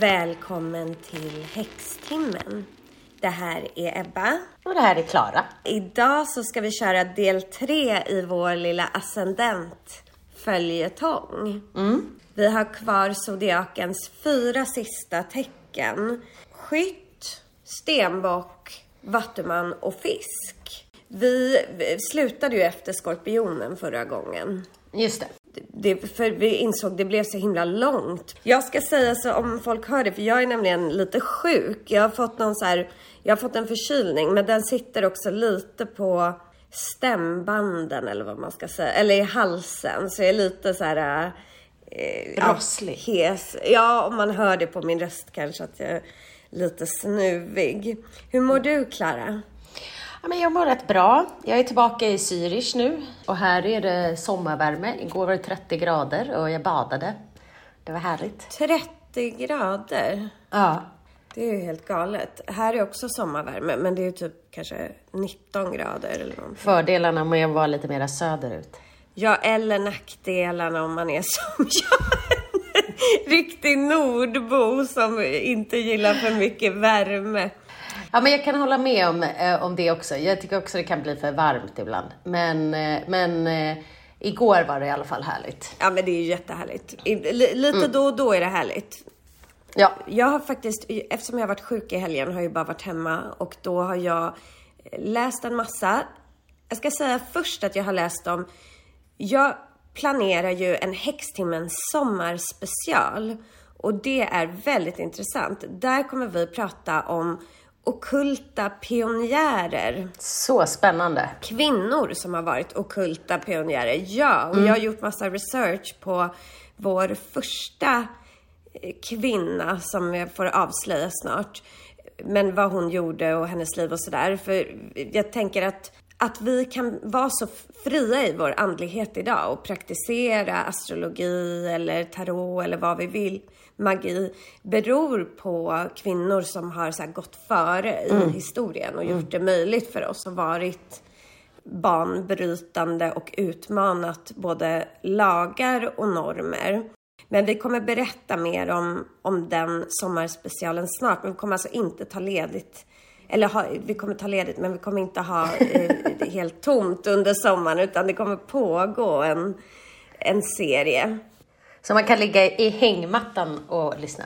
Välkommen till Häxtimmen. Det här är Ebba. Och det här är Klara. Idag så ska vi köra del tre i vår lilla ascendent följetong. Vi har kvar zodiakens fyra sista tecken. Skytt, stenbock, vattuman och fisk. Vi vi slutade ju efter skorpionen förra gången. Just det. Det, för vi insåg det blev så himla långt. Jag ska säga så om folk hör det, för jag är nämligen lite sjuk. Jag har fått någon så här, jag har fått en förkylning, men den sitter också lite på stämbanden eller vad man ska säga, eller i halsen. Så jag är lite så här... Eh, Rosslig. Ja, hes. Ja, om man hör det på min röst kanske att jag är lite snuvig. Hur mår du Klara? Ja, men jag mår rätt bra. Jag är tillbaka i Zürich nu och här är det sommarvärme. Igår var det 30 grader och jag badade. Det var härligt. 30 grader. Ja. Det är ju helt galet. Här är också sommarvärme, men det är ju typ kanske 19 grader eller. Fördelarna med att vara lite mera söderut. Ja, eller nackdelarna om man är som jag. Riktig nordbo som inte gillar för mycket värme. Ja, men jag kan hålla med om, eh, om det också. Jag tycker också det kan bli för varmt ibland. Men, eh, men eh, igår var det i alla fall härligt. Ja, men det är ju jättehärligt. Li- Lite då och då är det härligt. Ja, Jag har faktiskt, eftersom jag har varit sjuk i helgen, har jag ju bara varit hemma och då har jag läst en massa. Jag ska säga först att jag har läst om, jag planerar ju en Häxtimmen sommarspecial och det är väldigt intressant. Där kommer vi prata om okulta pionjärer så spännande. kvinnor som har varit okulta pionjärer. Ja, och jag har gjort massa research på vår första eh, kvinna som jag får avslöja snart. Men vad hon gjorde och hennes liv och sådär. För jag tänker att, att vi kan vara så fria i vår andlighet idag och praktisera astrologi eller tarot eller vad vi vill, magi, beror på kvinnor som har så gått före i historien och gjort det möjligt för oss och varit banbrytande och utmanat både lagar och normer. Men vi kommer berätta mer om, om den sommarspecialen snart. Men vi kommer alltså inte ta ledigt. Eller ha, vi kommer ta ledigt, men vi kommer inte ha eh, helt tomt under sommaren. Utan det kommer pågå en, en serie. Så man kan ligga i hängmattan och lyssna.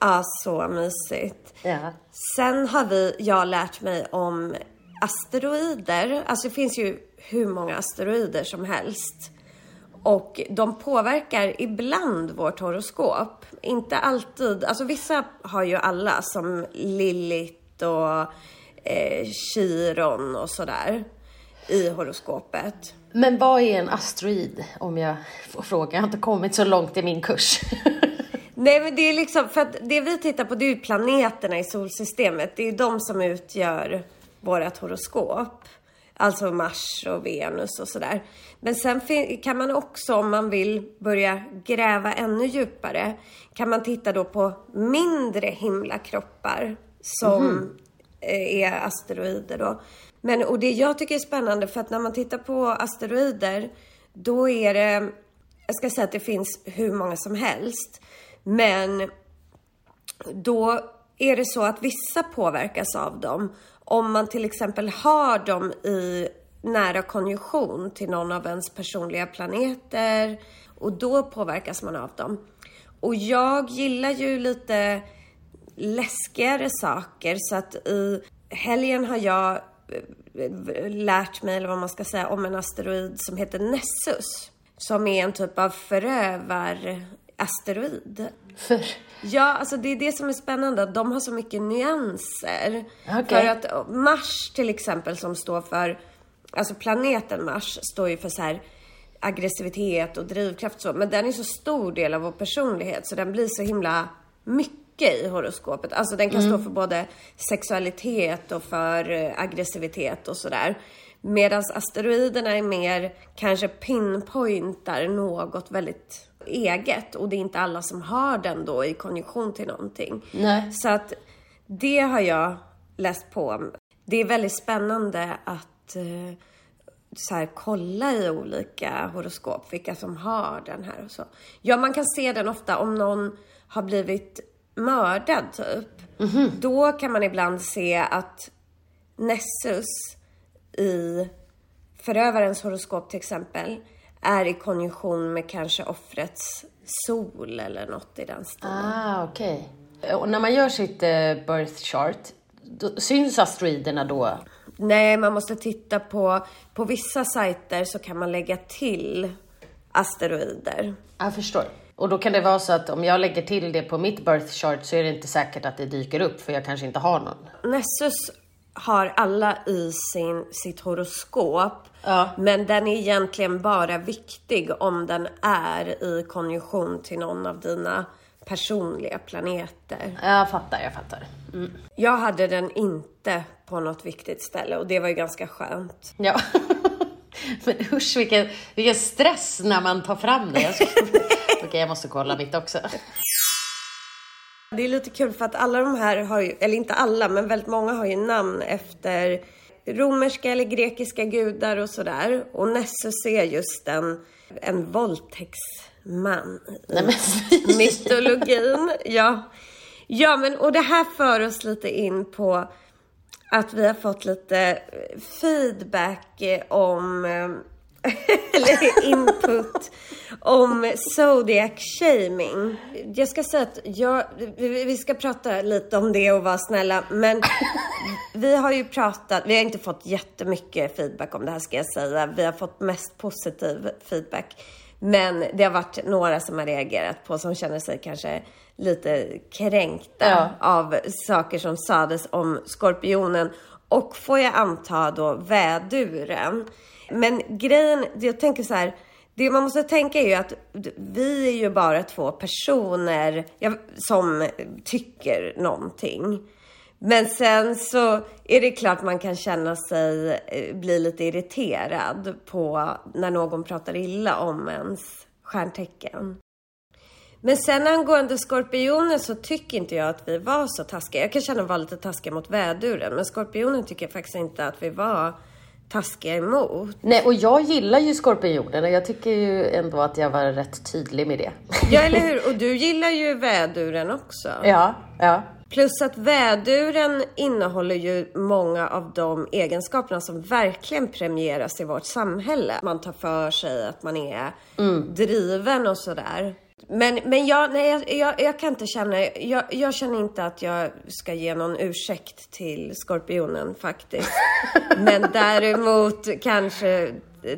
Ja, så mysigt. Ja. Sen har vi, jag lärt mig om asteroider. Alltså det finns ju hur många asteroider som helst. Och de påverkar ibland vårt horoskop. Inte alltid. Alltså vissa har ju alla som Lilith och eh, Chiron och sådär i horoskopet. Men vad är en asteroid om jag får fråga? Jag har inte kommit så långt i min kurs. Nej men det är liksom, för att det vi tittar på det är ju planeterna i solsystemet. Det är ju de som utgör vårat horoskop. Alltså Mars och Venus och sådär. Men sen kan man också om man vill börja gräva ännu djupare kan man titta då på mindre himlakroppar som eh, Eh, är asteroider då. Men och det jag tycker är spännande för att när man tittar på asteroider då är det, jag ska säga att det finns hur många som helst. Men då är det så att vissa påverkas av dem. Om man till exempel har dem i nära konjunktion till någon av ens personliga planeter och då påverkas man av dem. Och jag gillar ju lite läskigare saker så att i helgen har jag eh, lärt mig, eller vad man ska säga, om en asteroid som heter Nessus. Som är en typ av förövarasteroid. För, Ja, alltså det är det som är spännande. De har så mycket nyanser. Okej. För att Mars till exempel som står för, alltså planeten Mars står ju för så här aggressivitet och drivkraft så. Men den är så stor del av vår personlighet så den blir så himla mycket i horoskopet. Alltså den kan stå för både sexualitet och för eh, aggressivitet och sådär. Medan asteroiderna är mer kanske pinpointar något väldigt eget och det är inte alla som har den då i konjunktion till någonting. Nej. Så att det har jag läst på. Det är väldigt spännande att eh, så här, kolla i olika horoskop vilka som har den här och så. Ja, man kan se den ofta om någon har blivit mördad typ. Då kan man ibland se att Nessus i förövarens horoskop till exempel är i konjunktion med kanske offrets sol eller något i den stilen. Ah, okej. Och när man gör sitt eh, birth chart, då, syns asteroiderna då? Nej, man måste titta på, på vissa sajter så kan man lägga till asteroider. Jag förstår. Och då kan det vara så att om jag lägger till det på mitt birth chart så är det inte säkert att det dyker upp för jag kanske inte har någon. Nessus har alla i sin, sitt horoskop. Ja. Men den är egentligen bara viktig om den är i konjunktion till någon av dina personliga planeter. Jag fattar, jag fattar. Jag hade den inte på något viktigt ställe och det var ju ganska skönt. Ja. Men usch vilken, vilken stress när man tar fram det. Okej, jag måste kolla mitt också. Det är lite kul för att alla de här har ju, eller inte alla, men väldigt många har ju namn efter romerska eller grekiska gudar och sådär. Och Nessus är just en, en våldtäktsman Nej, men, mytologin. Ja. ja, men och det här för oss lite in på att vi har fått lite feedback om, eh, eller input om zodiac shaming. Jag ska säga att jag, vi ska prata lite om det och vara snälla, men vi har ju pratat, vi har inte fått jättemycket feedback om det här ska jag säga. Vi har fått mest positiv feedback. Men det har varit några som har reagerat på som känner sig kanske lite kränkta Ja. av saker som sades om skorpionen och får jag anta då väduren. Men grejen, jag tänker så här, det man måste tänka är ju att vi är ju bara två personer som tycker någonting. Men sen så är det klart man kan känna sig, eh, bli lite irriterad på när någon pratar illa om ens stjärntecken. Men sen angående skorpionen så tycker inte jag att vi var så taskiga. Jag kan känna att vara lite taskiga mot väduren, men skorpionen tycker jag faktiskt inte att vi var taskiga emot. Nej, och jag gillar ju skorpionen och jag tycker ju ändå att jag var rätt tydlig med det. Ja, eller hur? Och du gillar ju väduren också. Ja, ja. Plus att väduren innehåller ju många av de egenskaperna som verkligen premieras i vårt samhälle. Man tar för sig, att man är driven och sådär. Men, men jag, nej, jag, jag, jag kan inte känna, jag, jag känner inte att jag ska ge någon ursäkt till skorpionen faktiskt. men däremot kanske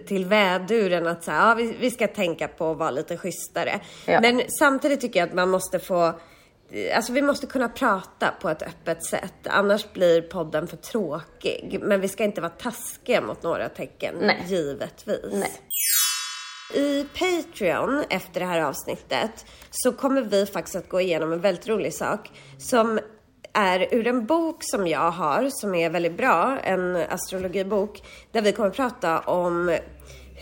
till väduren att säga, ja, vi, vi ska tänka på att vara lite schysstare. Ja. Men samtidigt tycker jag att man måste få Alltså vi måste kunna prata på ett öppet sätt. Annars blir podden för tråkig. Men vi ska inte vara taskiga mot några tecken, Nej. givetvis. Nej. I Patreon efter det här avsnittet så kommer vi faktiskt att gå igenom en väldigt rolig sak som är ur en bok som jag har som är väldigt bra, en astrologibok där vi kommer prata om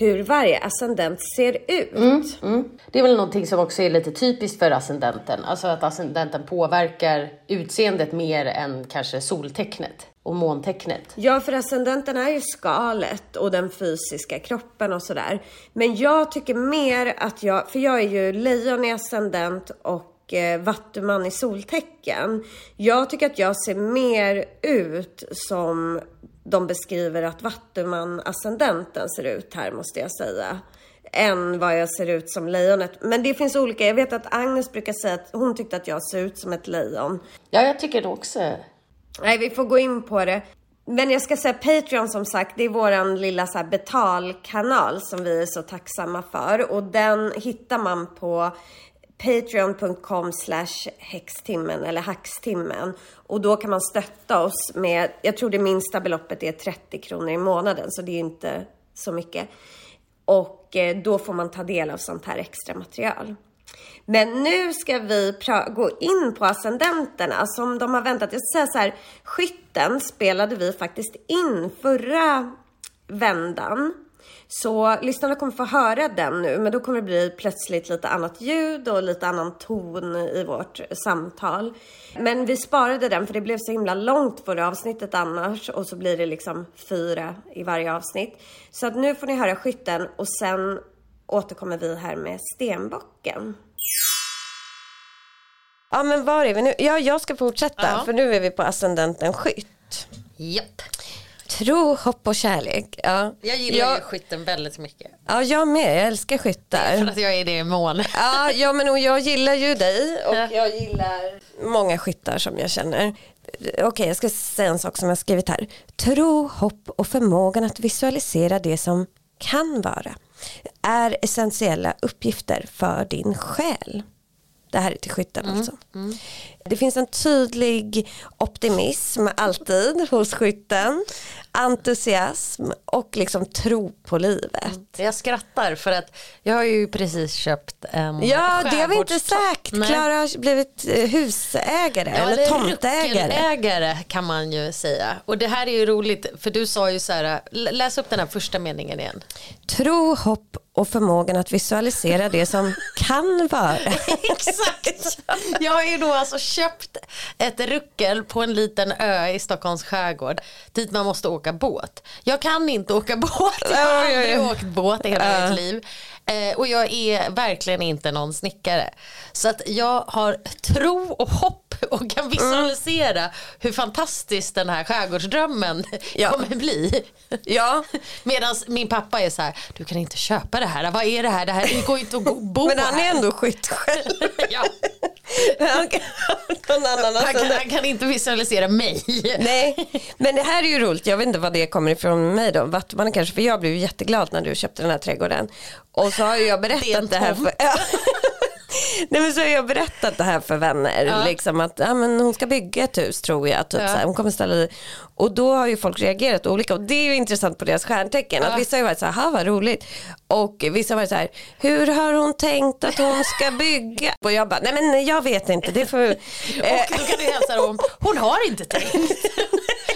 hur varje ascendent ser ut. Mm. Det är väl någonting som också är lite typiskt för ascendenten. Alltså att ascendenten påverkar utseendet mer än kanske soltecknet och måntecknet. Ja, för ascendenten är ju skalet och den fysiska kroppen och sådär. Men jag tycker mer att jag, för jag är ju lejon i ascendent och eh, vattuman i soltecken. Jag tycker att jag ser mer ut som de beskriver att vattuman-ascendenten ser ut här, måste jag säga. Än vad jag ser ut som lejonet. Men det finns olika. Jag vet att Agnes brukar säga att hon tyckte att jag ser ut som ett lejon. Ja, jag tycker det också. Nej, vi får gå in på det. Men jag ska säga Patreon som sagt, det är våran lilla så här betalkanal som vi är så tacksamma för. Och den hittar man på patreon.com slash häxtimmen eller hackstimmen. Och då kan man stötta oss med, jag tror det minsta beloppet är 30 kronor i månaden, så det är inte så mycket. Och eh, då får man ta del av sånt här extra material. Men nu ska vi gå in på ascendenterna som de har väntat. Jag ska säga så här, skytten spelade vi faktiskt in förra vändan. Så lyssnarna kommer få höra den nu, men då kommer det bli plötsligt lite annat ljud och lite annan ton i vårt samtal. Men vi sparade den för det blev så himla långt förra avsnittet annars och så blir det liksom fyra i varje avsnitt. Så att nu får ni höra skytten och sen återkommer vi här med stenbocken. Ja men var är vi nu? Ja jag ska fortsätta Ja. för nu är vi på ascendenten skytt. Japp. Tro, hopp och kärlek. Ja. Jag gillar ja, ju skytten väldigt mycket. ja jag med, jag älskar skyttar. För att jag är det i mån. Ja, ja men och jag gillar ju dig och Ja. jag gillar många skyttar som jag känner. Okej, jag ska säga en sak som jag skrivit här. Tro, hopp och förmågan att visualisera det som kan vara är essentiella uppgifter för din själ. Det här är till skytten alltså. Det finns en tydlig optimism alltid hos skytten. Entusiasm och liksom tro på livet. Jag skrattar för att jag har ju precis köpt en Ja, det har vi inte sagt. Klara har blivit eh, husägare Ja, eller tomtägare. ruckelägare kan man ju säga. Och det här är ju roligt för du sa ju så här, läs upp den här första meningen igen. Tro, hopp och förmågan att visualisera det som kan vara. Exakt. Jag har ju då alltså köpt ett ruckel på en liten ö i Stockholms skärgård dit man måste åka båt. Jag kan inte åka båt, jag har aldrig åkt båt i hela mitt liv. Eh, och jag är verkligen inte någon snickare. Så att jag har tro och hopp och kan visualisera hur fantastisk den här skärgårdsdrömmen Ja. kommer bli. Ja, Medan min pappa är så här, du kan inte köpa det här, vad är det här, det här det går inte att bo men han är ändå skytt själv. ja. Han kan, han, kan, han kan inte visualisera mig. Nej, men det här är ju roligt. Jag vet inte vad det kommer ifrån mig då. Vattmannen kanske, för jag blev jätteglad när du köpte den här trädgården. Och så har jag Det berättat det, här tomt. för... Ja. Nej men så har jag berättat det här för vänner. Ja. Liksom att ja, men hon ska bygga ett hus tror jag. Typ, Ja. så här. Hon kommer ställa i. Och då har ju folk reagerat olika. Och det är ju intressant på deras stjärntecken. Att Ja. vissa har ju varit så här, "Ha, vad roligt. Och vissa har varit så här, hur har hon tänkt att hon ska bygga? Och jag bara, nej men jag vet inte. Det får... Och då kan du hälsa dem, hon har inte tänkt.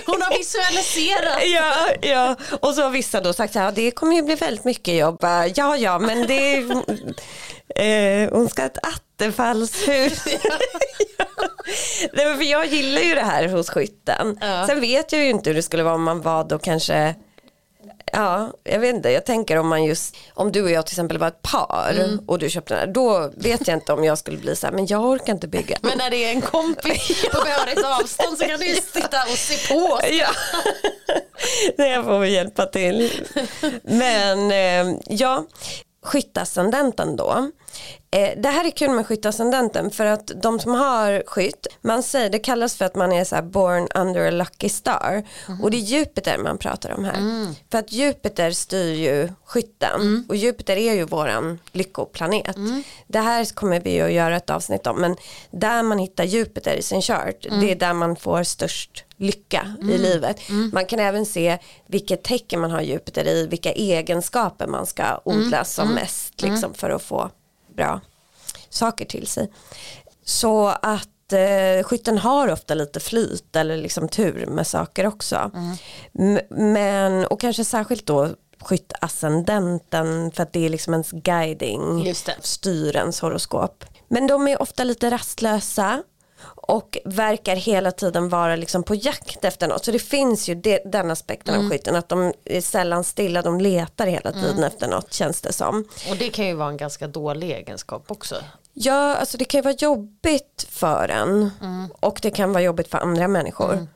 Hon har visualiserat. Ja, ja, och så har vissa då sagt så här, "Ja, det kommer ju bli väldigt mycket jobb. Ja, ja, men det eh, hon ska ha ett attefallshus. Nej, för jag gillar ju det här hos skytten. Ja. Sen vet jag ju inte hur det skulle vara om man var då kanske Ja, jag vet inte. Jag tänker om man just, om du och jag till exempel var ett par Mm. och du köpte den här, då vet jag inte om jag skulle bli så här, men jag orkar inte bygga. Men när det är en kompis på behörigt avstånd så kan du ju sitta och se på. Ja, Nej, jag får väl hjälpa till. Men eh, ja, skyttascendenten då. Eh, det här är kul med skyttascendenten för att de som har skytt, man säger det kallas för att man är så born under a lucky star. Och det är Jupiter man pratar om här. För att Jupiter styr ju skytten. Och Jupiter är ju våran lyckoplanet. Det här kommer vi att göra ett avsnitt om men där man hittar Jupiter i sin chart, det är där man får störst lycka i livet. Man kan även se vilket tecken man har Jupiter i, vilka egenskaper man ska odla som mest liksom, för att få bra saker till sig. Så att eh, skytten har ofta lite flyt eller liksom tur med saker också. M- men, och kanske särskilt då skyttascendenten för att det är liksom ens guiding, Just det. styr ens horoskop. Men de är ofta lite rastlösa och verkar hela tiden vara liksom på jakt efter något. Så det finns ju det, den aspekten av skytten, att de är sällan stilla, de letar hela tiden efter något känns det som. Och det kan ju vara en ganska dålig egenskap också. Ja, alltså det kan ju vara jobbigt för en och det kan vara jobbigt för andra människor.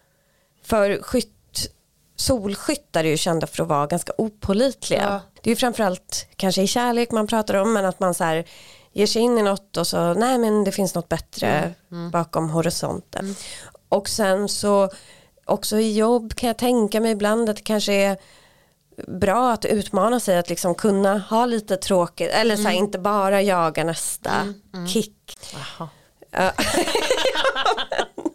För skytt, solskyttar är ju kända för att vara ganska opolitliga. Ja. Det är ju framförallt kanske i kärlek man pratar om men att man så här ger sig in i något och så nej men det finns något bättre bakom horisonten. Och sen så också i jobb kan jag tänka mig ibland att det kanske är bra att utmana sig att liksom kunna ha lite tråkigt eller så här, inte bara jaga nästa kick.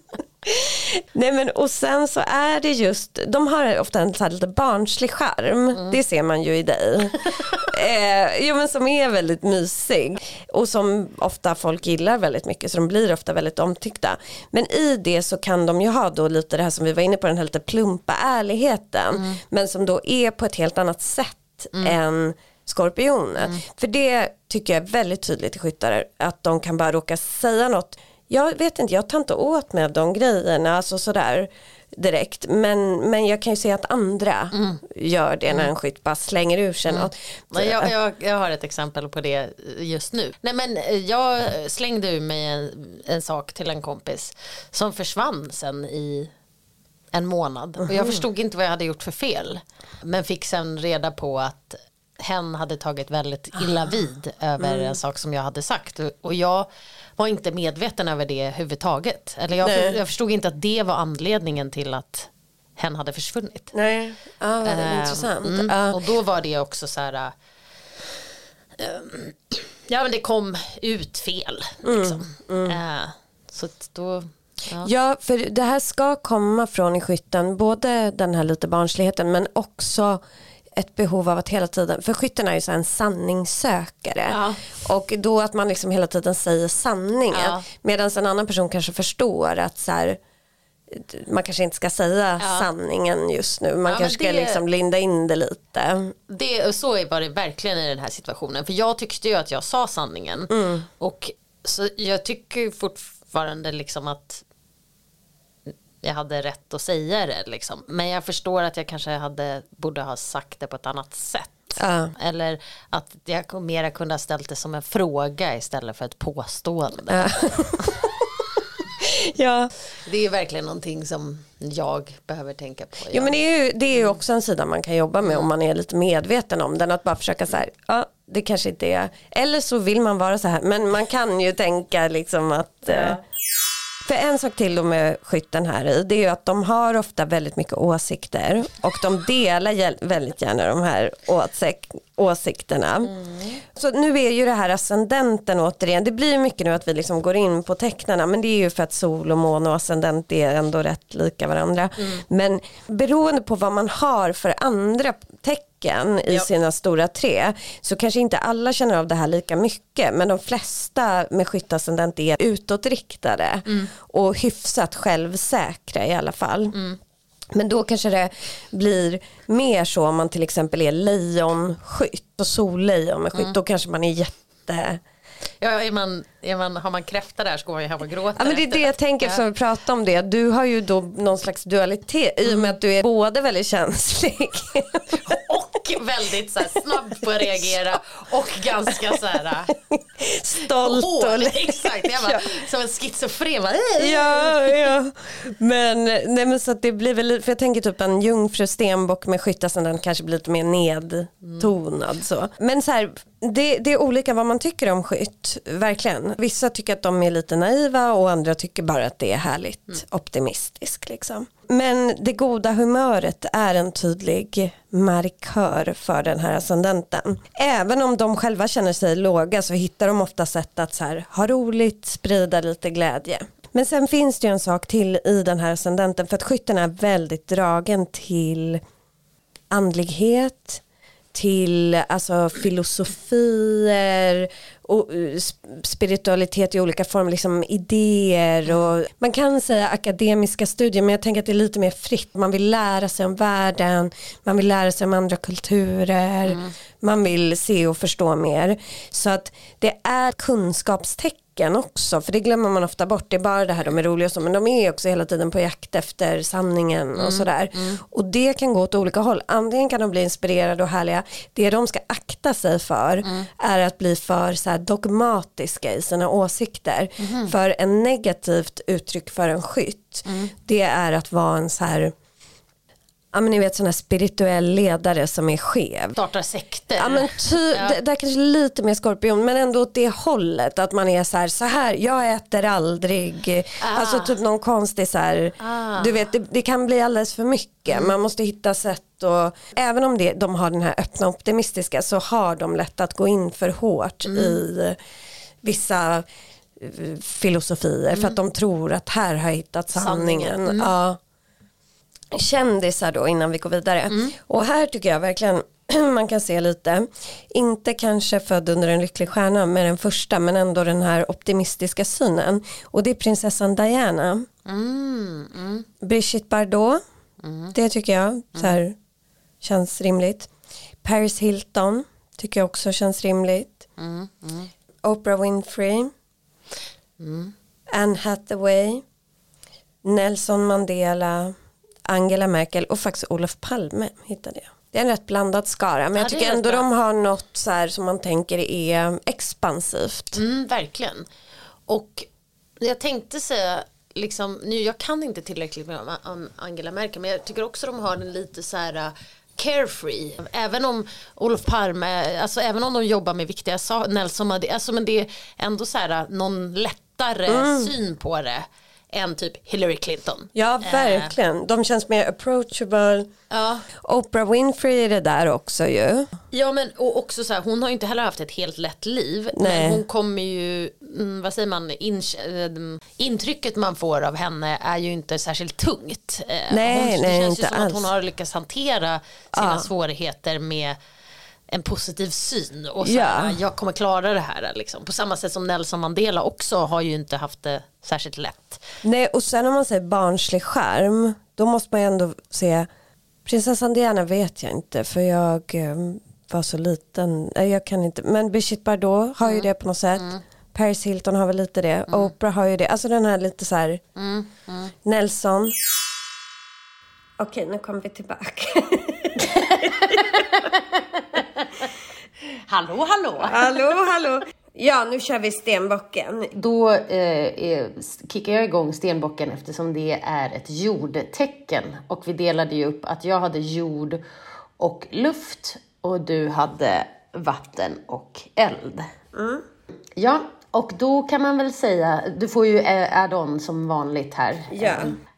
Nej men och sen så är det just, de har ofta en så här lite barnslig charm, det ser man ju i dig. eh, jo men som är väldigt mysig. Och som ofta folk gillar väldigt mycket så de blir ofta väldigt omtyckta. Men i det så kan de ju ha då lite det här som vi var inne på, den här lite plumpa ärligheten. Men som då är på ett helt annat sätt än skorpioner. För det tycker jag är väldigt tydligt i skyttar att de kan bara råka säga något jag vet inte, jag tar inte åt mig de grejerna, alltså sådär direkt. Men, men jag kan ju se att andra Mm. gör det när en skytt bara slänger ur sig något. Nej, Jag, jag, jag har ett exempel på det just nu. Nej, men eh, jag slängde ur mig en, en sak till en kompis som försvann sen i en månad. Och jag förstod inte vad jag hade gjort för fel. Men fick sen reda på att hen hade tagit väldigt illa vid över en sak som jag hade sagt. Och- jag var inte medveten över det överhuvudtaget. Eller jag, jag förstod inte att det var anledningen till att hen hade försvunnit. Nej, ja, vad Eh, intressant. mm. Ja. Och då var det också så här. eh, ja men det kom ut fel. Liksom. Eh, så att då. Ja. Ja, för det här ska komma från i skytten, både den här lite barnsligheten men också ett behov av att hela tiden, för skytten är ju så en sanningssökare Ja. och då att man liksom hela tiden säger sanningen Ja. medan en annan person kanske förstår att så här, man kanske inte ska säga Ja. sanningen just nu, man Ja, kanske ska det- liksom linda in det lite. Det, så var det verkligen i den här situationen. För jag tyckte ju att jag sa sanningen. Och så jag tycker fortfarande liksom att jag hade rätt att säga det. Liksom. Men jag förstår att jag kanske hade, borde ha sagt det på ett annat sätt. Ja. Eller att jag mera kunde ha ställt det som en fråga istället för ett påstående. Ja. Det är verkligen någonting som jag behöver tänka på. Jo men det är, ju, det är ju också en sida man kan jobba med om man är lite medveten om den. Att bara försöka så här, ja det kanske inte är, eller så vill man vara så här. Men man kan ju tänka liksom att eh, för en sak till då med skytten här i, det är ju att de har ofta väldigt mycket åsikter och de delar väldigt gärna de här åsik- åsikterna. Så nu är ju det här ascendenten återigen, det blir mycket nu att vi liksom går in på tecknarna men det är ju för att sol och måne och ascendent är ändå rätt lika varandra. Men beroende på vad man har för andra tecken i sina stora tre så kanske inte alla känner av det här lika mycket men de flesta med skyttascendent är utåtriktade och hyfsat självsäkra i alla fall. Men då kanske det blir mer så om man till exempel är lejonskytt och sollejon med skytt då kanske man är jätte Ja, är man, är man, har man kräfta där så går man ju hem och gråter. Ja men det är det jag tänker eftersom vi pratar om det. Du har ju då någon slags dualitet i och med att du är både väldigt känslig och väldigt så här, snabb på att reagera och ganska så här stolt hård. och Exakt, jag bara, Ja. som en schizofren. bara, Ja, ja. Men, nej, men så det blir väl, för jag tänker typ en jungfru stenbock med skyttascendent kanske blir lite mer nedtonad så. Men så här, det, det är olika vad man tycker om skytt, verkligen. Vissa tycker att de är lite naiva och andra tycker bara att det är härligt optimistisk liksom. Men det goda humöret är en tydlig markör för den här ascendenten. Även om de själva känner sig låga så hittar de ofta sätt att så här, ha roligt, sprida lite glädje. Men sen finns det ju en sak till i den här ascendenten för att skytten är väldigt dragen till andlighet, till alltså, filosofier och eh, sp- spiritualitet i olika former, liksom idéer och man kan säga akademiska studier men jag tänker att det är lite mer fritt. Man vill lära sig om världen, man vill lära sig om andra kulturer, man vill se och förstå mer. Så att det är kunskapstecken också, för det glömmer man ofta bort. Det är bara det här de är roliga och så, men de är också hela tiden på jakt efter sanningen och sådär. Och det kan gå åt olika håll. Antingen kan de bli inspirerade och härliga. Det de ska akta sig för är att bli för så dogmatiska i sina åsikter. För en negativt uttryck för en skytt, det är att vara en så här Ja men ni vet sån här spirituell ledare som är skev. Startar sekter. Ja men ty, Ja. det, där kanske lite mer skorpion men ändå åt det hållet att man är så här, så här jag äter aldrig, alltså typ någon konstig så här, Ah. du vet det, det kan bli alldeles för mycket, man måste hitta sätt och även om det, de har den här öppna optimistiska så har de lätt att gå in för hårt i vissa eh, filosofier för att de tror att här har jag hittat sanningen. Sanningen. Ja kändisar då innan vi går vidare. Och här tycker jag verkligen man kan se lite, inte kanske född under en lycklig stjärna med den första men ändå den här optimistiska synen. Och det är prinsessan Diana. Mm, mm. Brigitte Bardot, det tycker jag så här, känns rimligt. Paris Hilton tycker jag också känns rimligt. Mm, mm. Oprah Winfrey. Anne Hathaway, Nelson Mandela, Angela Merkel och faktiskt Olof Palme hittade jag. Det är en rätt blandad skara men Ja, jag tycker ändå bra. de har något så här som man tänker är expansivt. Mm, verkligen. Och jag tänkte säga, liksom, nu, jag kan inte tillräckligt med om, Angela Merkel, men jag tycker också de har en lite så här uh, carefree. Även om Olof Palme, alltså även om de jobbar med viktiga saker, Nelson Mandela, alltså men det är ändå så här uh, någon lättare Mm. syn på det än typ Hillary Clinton. Ja verkligen, de känns mer approachable. Ja. Oprah Winfrey är det där också ju. Ja men och också så här, hon har ju inte heller haft ett helt lätt liv. Nej. Men hon kommer ju, mm, vad säger man, in, eh, intrycket man får av henne är ju inte särskilt tungt. Eh, Nej, hon, nej, det känns inte ju som alls. att hon har lyckats hantera sina Ja. svårigheter med en positiv syn och så Ja. här, jag kommer klara det här liksom. På samma sätt som Nelson Mandela också har ju inte haft det särskilt lätt. Nej och sen om man säger barnslig skärm då måste man ju ändå se Prinsessan Diana vet jag inte för jag eh, var så liten. Nej, jag kan inte. Men Brigitte Bardot har ju det på något sätt. Paris Hilton har väl lite det. Oprah har ju det. Alltså den här lite så här Nelson. Okej nu kommer vi tillbaka. Hallå hallå! hallå hallå. Ja nu kör vi stenbocken. Då eh, kickar jag igång stenbocken eftersom det är ett jordtecken. Och vi delade ju upp att jag hade jord och luft och du hade vatten och eld. Ja, och då kan man väl säga, du får ju eh, add-on som vanligt här. Ja.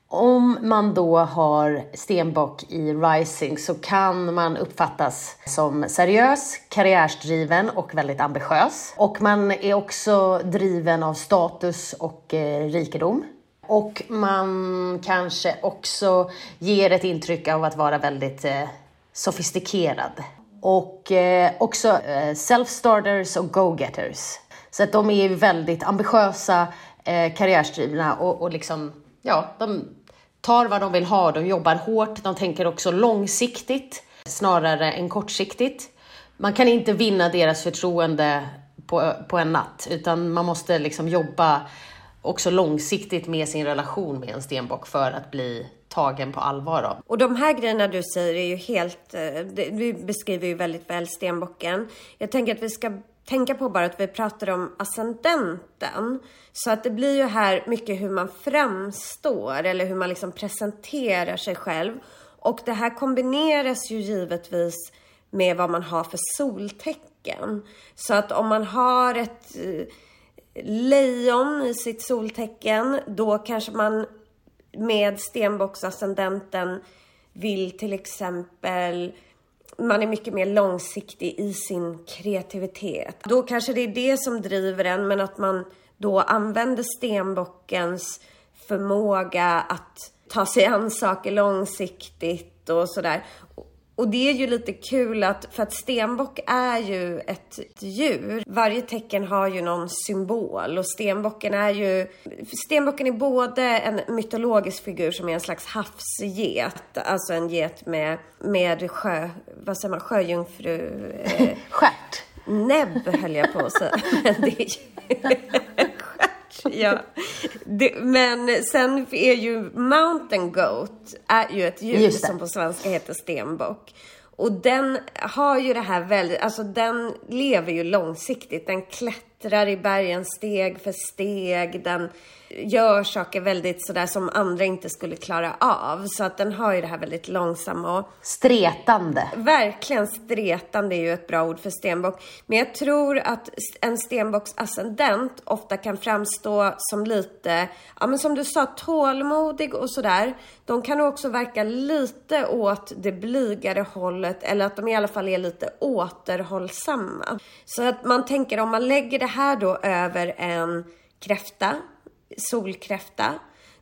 Om man då har stenbock i rising så kan man uppfattas som seriös, karriärsdriven och väldigt ambitiös. Och man är också driven av status och eh, rikedom. Och man kanske också ger ett intryck av att vara väldigt eh, sofistikerad. Och eh, också eh, self-starters och go-getters. Så att de är ju väldigt ambitiösa, eh, karriärsdrivna och, och liksom, ja, de tar vad de vill ha, de jobbar hårt, de tänker också långsiktigt snarare än kortsiktigt. Man kan inte vinna deras förtroende på, på en natt, utan man måste liksom jobba också långsiktigt med sin relation med en stenbock för att bli tagen på allvar av. Och de här grejerna du säger är ju helt, eh, du beskriver ju väldigt väl stenbocken. Jag tänker att vi ska tänka på bara att vi pratar om ascendenten. Så att det blir ju här mycket hur man framstår eller hur man liksom presenterar sig själv. Och det här kombineras ju givetvis med vad man har för soltecken. Så att om man har ett eh, lejon i sitt soltecken, då kanske man med stenbocksascendenten vill till exempel man är mycket mer långsiktig i sin kreativitet. Då kanske det är det som driver en men att man då använder stenbockens förmåga att ta sig an saker långsiktigt och sådär. Och det är ju lite kul att, för att stenbock är ju ett djur. Varje tecken har ju någon symbol och stenbocken är ju, stenbocken är både en mytologisk figur som är en slags havsget, alltså en get med, med sjö, vad säger man, sjöjungfru, eh, Stjärt. näbb höll jag på att säga. Ja. Det, men sen är ju mountain goat är ju ett djur som på svenska heter stenbock. Och den har ju det här väldigt, alltså den lever ju långsiktigt. Den klättrar i bergen steg för steg. Den gör saker väldigt sådär som andra inte skulle klara av. Så att den har ju det här väldigt långsamma och Stretande. Verkligen stretande är ju ett bra ord för stenbock. Men jag tror att en stenbocks ascendent ofta kan framstå som lite, ja men som du sa, tålmodig och sådär. De kan också verka lite åt det blygare hållet eller att de i alla fall är lite återhållsamma. Så att man tänker om man lägger det här då över en kräfta, solkräfta,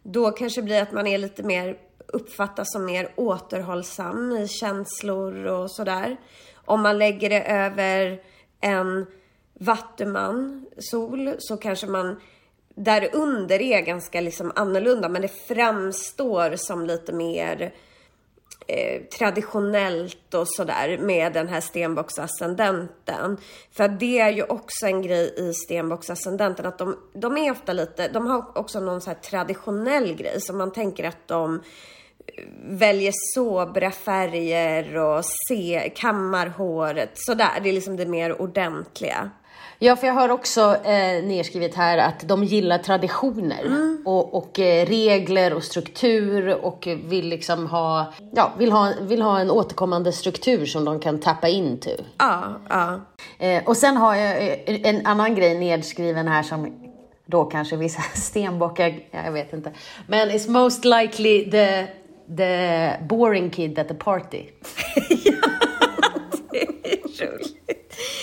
då kanske det blir att man är lite mer uppfattas som mer återhållsam i känslor och sådär. Om man lägger det över en vattuman, sol, så kanske man där under är ganska liksom annorlunda men det framstår som lite mer eh, traditionellt och sådär med den här stenbocksascendenten. För det är ju också en grej i stenbocksascendenten att de, de är ofta lite, de har också någon så här traditionell grej som man tänker att de eh, väljer sobra färger och se, kammar håret sådär. Det är liksom det mer ordentliga. Ja, för jag har också eh, nedskrivet här att de gillar traditioner mm. och, och eh, regler och struktur och vill liksom ha, ja, vill ha, vill ha en återkommande struktur som de kan tappa in till. Ja, ja. Eh, och sen har jag eh, en annan grej nedskriven här som då kanske vissa stenbockar, jag vet inte. Men it's most likely the, the boring kid at the party. ja, det är roligt.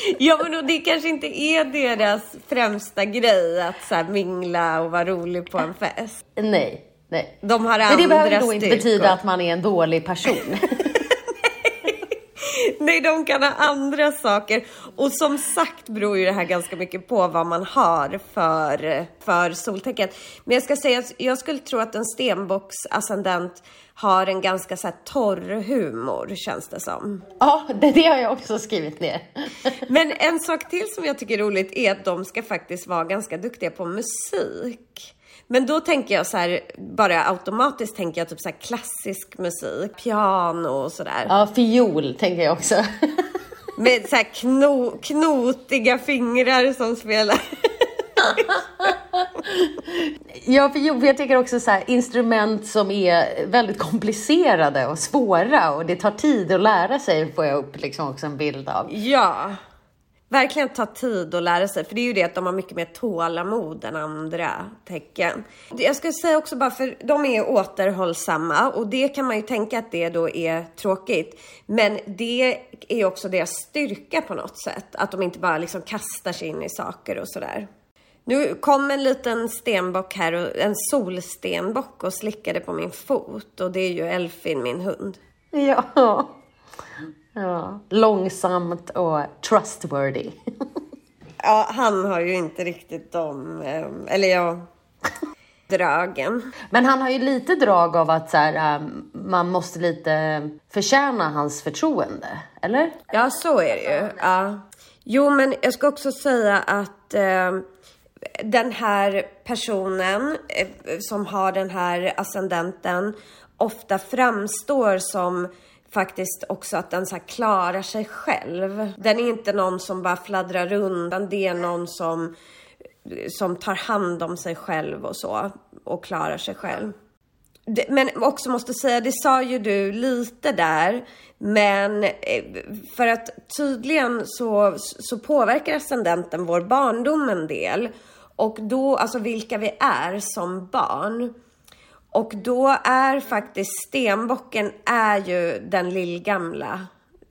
Ja men det kanske inte är deras främsta grej att så här, mingla och vara rolig på en fest. Nej, nej. De har andra Men det behöver då inte betyda att man är en dålig person. Nej, de kan ha andra saker. Och som sagt beror ju det här ganska mycket på vad man har för, för soltecken. Men jag ska säga att jag skulle tro att en stenbocksascendent har en ganska så här torr humor, känns det som. Ja, det, det har jag också skrivit ner. Men en sak till som jag tycker är roligt är att de ska faktiskt vara ganska duktiga på musik. Men då tänker jag så här, bara automatiskt tänker jag typ så klassisk musik, piano och sådär. Ja, fiol tänker jag också. Med så här kno, knotiga fingrar som spelar ja, fiol, för jag tycker också så här, instrument som är väldigt komplicerade och svåra och det tar tid att lära sig får jag upp liksom också en bild av. Ja, verkligen ta tid att lära sig. För det är ju det att de har mycket mer tålamod än andra tecken. Jag skulle säga också bara för de är återhållsamma och det kan man ju tänka att det då är tråkigt. Men det är också deras styrka på något sätt. Att de inte bara liksom kastar sig in i saker och sådär. Nu kom en liten stenbock här, och, en solstenbock och slickade på min fot och det är ju Elfin, min hund. Ja. Ja, långsamt och trustworthy. ja, han har ju inte riktigt de, eller ja, dragen. Men han har ju lite drag av att så här, um, man måste lite förtjäna hans förtroende, eller? Ja, så är det ju. Ja. Jo, men jag ska också säga att eh, den här personen eh, som har den här ascendenten ofta framstår som faktiskt också att den så klarar sig själv. Den är inte någon som bara fladdrar runt, utan det är någon som, som tar hand om sig själv och så och klarar sig själv. Det, men också måste säga, det sa ju du lite där, men eh, för att tydligen så, så påverkar ascendenten vår barndom en del. Och då, alltså vilka vi är som barn. Och då är faktiskt stenbocken är ju den lillgamla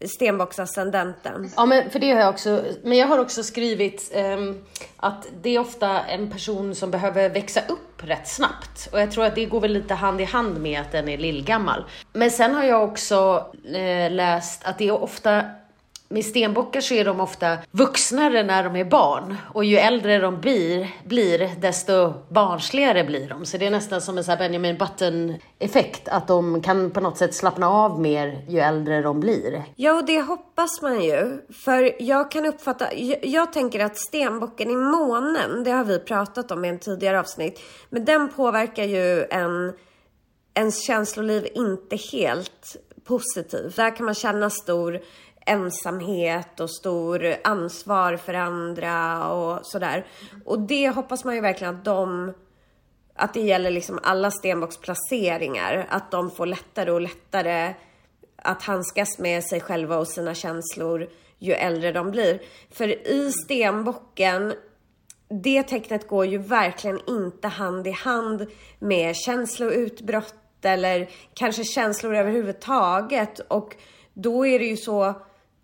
stenbocksascendenten. Ja, men för det har jag också. Men jag har också skrivit um, att det är ofta en person som behöver växa upp rätt snabbt. Och jag tror att det går väl lite hand i hand med att den är lillgammal. Men sen har jag också uh, läst att det är ofta med stenbockar så är de ofta vuxnare när de är barn och ju äldre de blir, blir desto barnsligare blir de. Så det är nästan som en sån Benjamin Button-effekt, att de kan på något sätt slappna av mer ju äldre de blir. Ja, och det hoppas man ju. För jag kan uppfatta, jag, jag tänker att stenbocken i månen, det har vi pratat om i en tidigare avsnitt, men den påverkar ju en, ens känsloliv inte helt positivt. Där kan man känna stor ensamhet och stor ansvar för andra och sådär. Och det hoppas man ju verkligen att de, att det gäller liksom alla Stenbocks placeringar, att de får lättare och lättare att handskas med sig själva och sina känslor ju äldre de blir. För i stenbocken, det tecknet går ju verkligen inte hand i hand med känsloutbrott eller kanske känslor överhuvudtaget. Och då är det ju så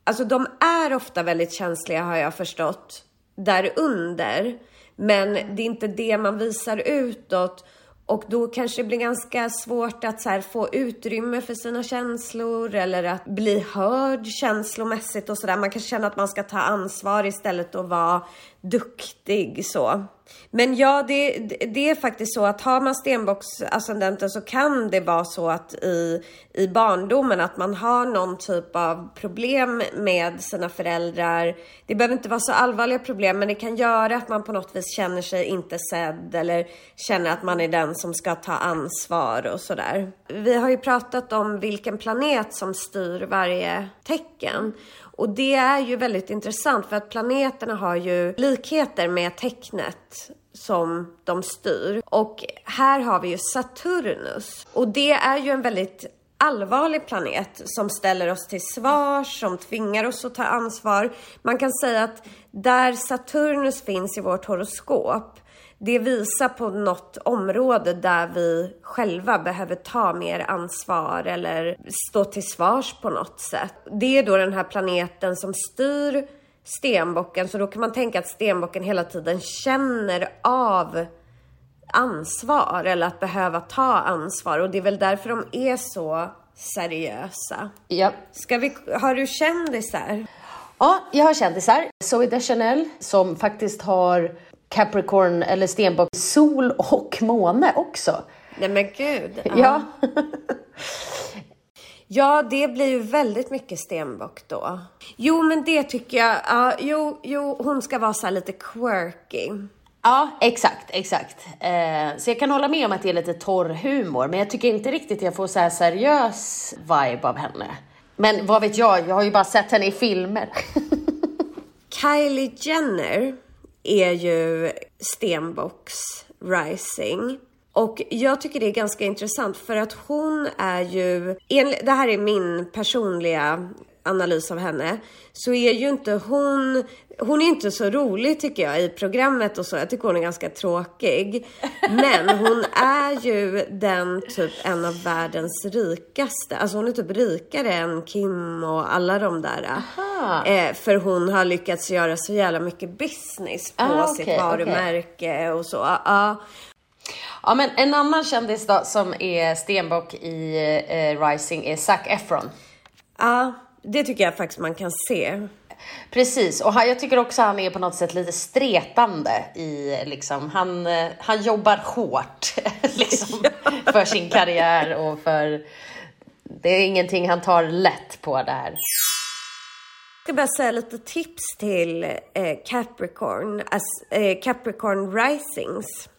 Alltså de är ofta väldigt känsliga har jag förstått, där under. Men det är inte det man visar utåt. Och då kanske det blir ganska svårt att så få utrymme för sina känslor eller att bli hörd känslomässigt och sådär. Man kanske känner att man ska ta ansvar istället och vara duktig så. Men ja, det, det är faktiskt så att har man stenbocksascendenten så kan det vara så att i, i barndomen att man har någon typ av problem med sina föräldrar. Det behöver inte vara så allvarliga problem, men det kan göra att man på något vis känner sig inte sedd eller känner att man är den som ska ta ansvar och sådär. Vi har ju pratat om vilken planet som styr varje tecken. Och det är ju väldigt intressant för att planeterna har ju likheter med tecknet som de styr. Och här har vi ju Saturnus. Och det är ju en väldigt allvarlig planet som ställer oss till svars, som tvingar oss att ta ansvar. Man kan säga att där Saturnus finns i vårt horoskop det visar på något område där vi själva behöver ta mer ansvar eller stå till svars på något sätt. Det är då den här planeten som styr stenbocken, så då kan man tänka att stenbocken hela tiden känner av ansvar eller att behöva ta ansvar och det är väl därför de är så seriösa. Ja. Ska vi, har du kändisar? Ja, jag har kändisar. Zoe Deschanel som faktiskt har Capricorn eller stenbock, sol och måne också. Nej men gud. Ja. ja, det blir ju väldigt mycket stenbock då. Jo, men det tycker jag. Ja, jo, jo, hon ska vara så lite quirky. Ja, exakt, exakt. Eh, så jag kan hålla med om att det är lite torr humor, men jag tycker inte riktigt jag får så här seriös vibe av henne. Men vad vet jag, jag har ju bara sett henne i filmer. Kylie Jenner är ju Stenbocks Rising. Och jag tycker det är ganska intressant för att hon är ju, det här är min personliga analys av henne, så är ju inte hon, hon är inte så rolig tycker jag i programmet och så. Jag tycker hon är ganska tråkig. Men hon är ju den typ en av världens rikaste. Alltså hon är typ rikare än Kim och alla de där. Eh, för hon har lyckats göra så jävla mycket business på ah, okay, sitt varumärke okay. och så. Uh, Ja, men en annan kändis då som är stenbock i eh, Rising är Zac Efron. Ja, det tycker jag faktiskt man kan se. Precis, och jag tycker också han är på något sätt lite stretande i liksom, han, eh, han jobbar hårt liksom, för sin karriär och för, det är ingenting han tar lätt på där. Jag ska bara säga lite tips till eh, Capricorn, as, eh, Capricorn Risings.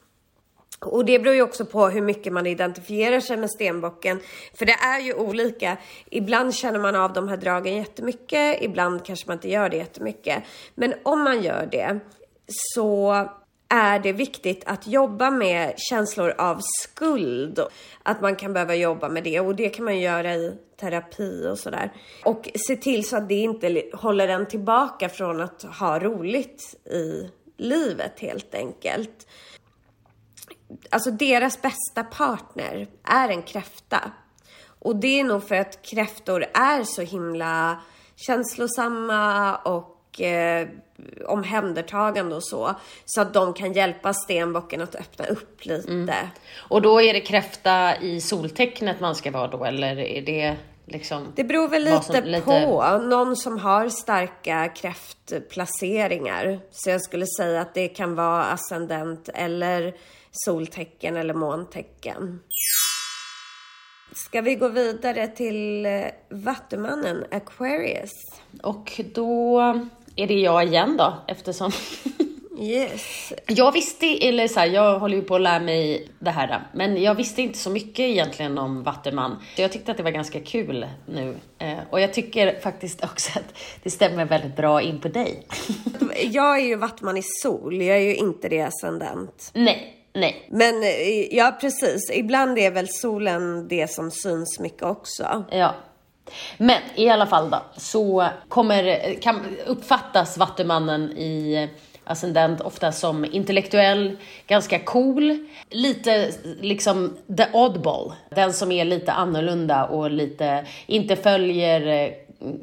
Och det beror ju också på hur mycket man identifierar sig med stenbocken. För det är ju olika. Ibland känner man av de här dragen jättemycket, ibland kanske man inte gör det jättemycket. Men om man gör det så är det viktigt att jobba med känslor av skuld. Att man kan behöva jobba med det och det kan man göra i terapi och sådär. Och se till så att det inte håller en tillbaka från att ha roligt i livet helt enkelt alltså deras bästa partner är en kräfta. Och det är nog för att kräftor är så himla känslosamma och eh, omhändertagande och så. Så att de kan hjälpa stenbocken att öppna upp lite. Mm. Och då är det kräfta i soltecknet man ska vara då eller är det liksom? Det beror väl lite, som, lite på. Någon som har starka kräftplaceringar. Så jag skulle säga att det kan vara ascendent eller soltecken eller måntecken. Ska vi gå vidare till eh, Vattumannen, Aquarius? Och då är det jag igen då, eftersom Yes. Jag visste, eller så här, jag håller ju på att lära mig det här, men jag visste inte så mycket egentligen om Vattuman. Så jag tyckte att det var ganska kul nu. Eh, och jag tycker faktiskt också att det stämmer väldigt bra in på dig. jag är ju Vattuman i sol, jag är ju inte det ascendent. Nej, Nej. Men eh, ja, precis. Ibland är väl solen det som syns mycket också. Ja. Men i alla fall då, så kommer, kan uppfattas Vattumannen i ascendent ofta som intellektuell, ganska cool, lite liksom the oddball. Den som är lite annorlunda och lite, inte följer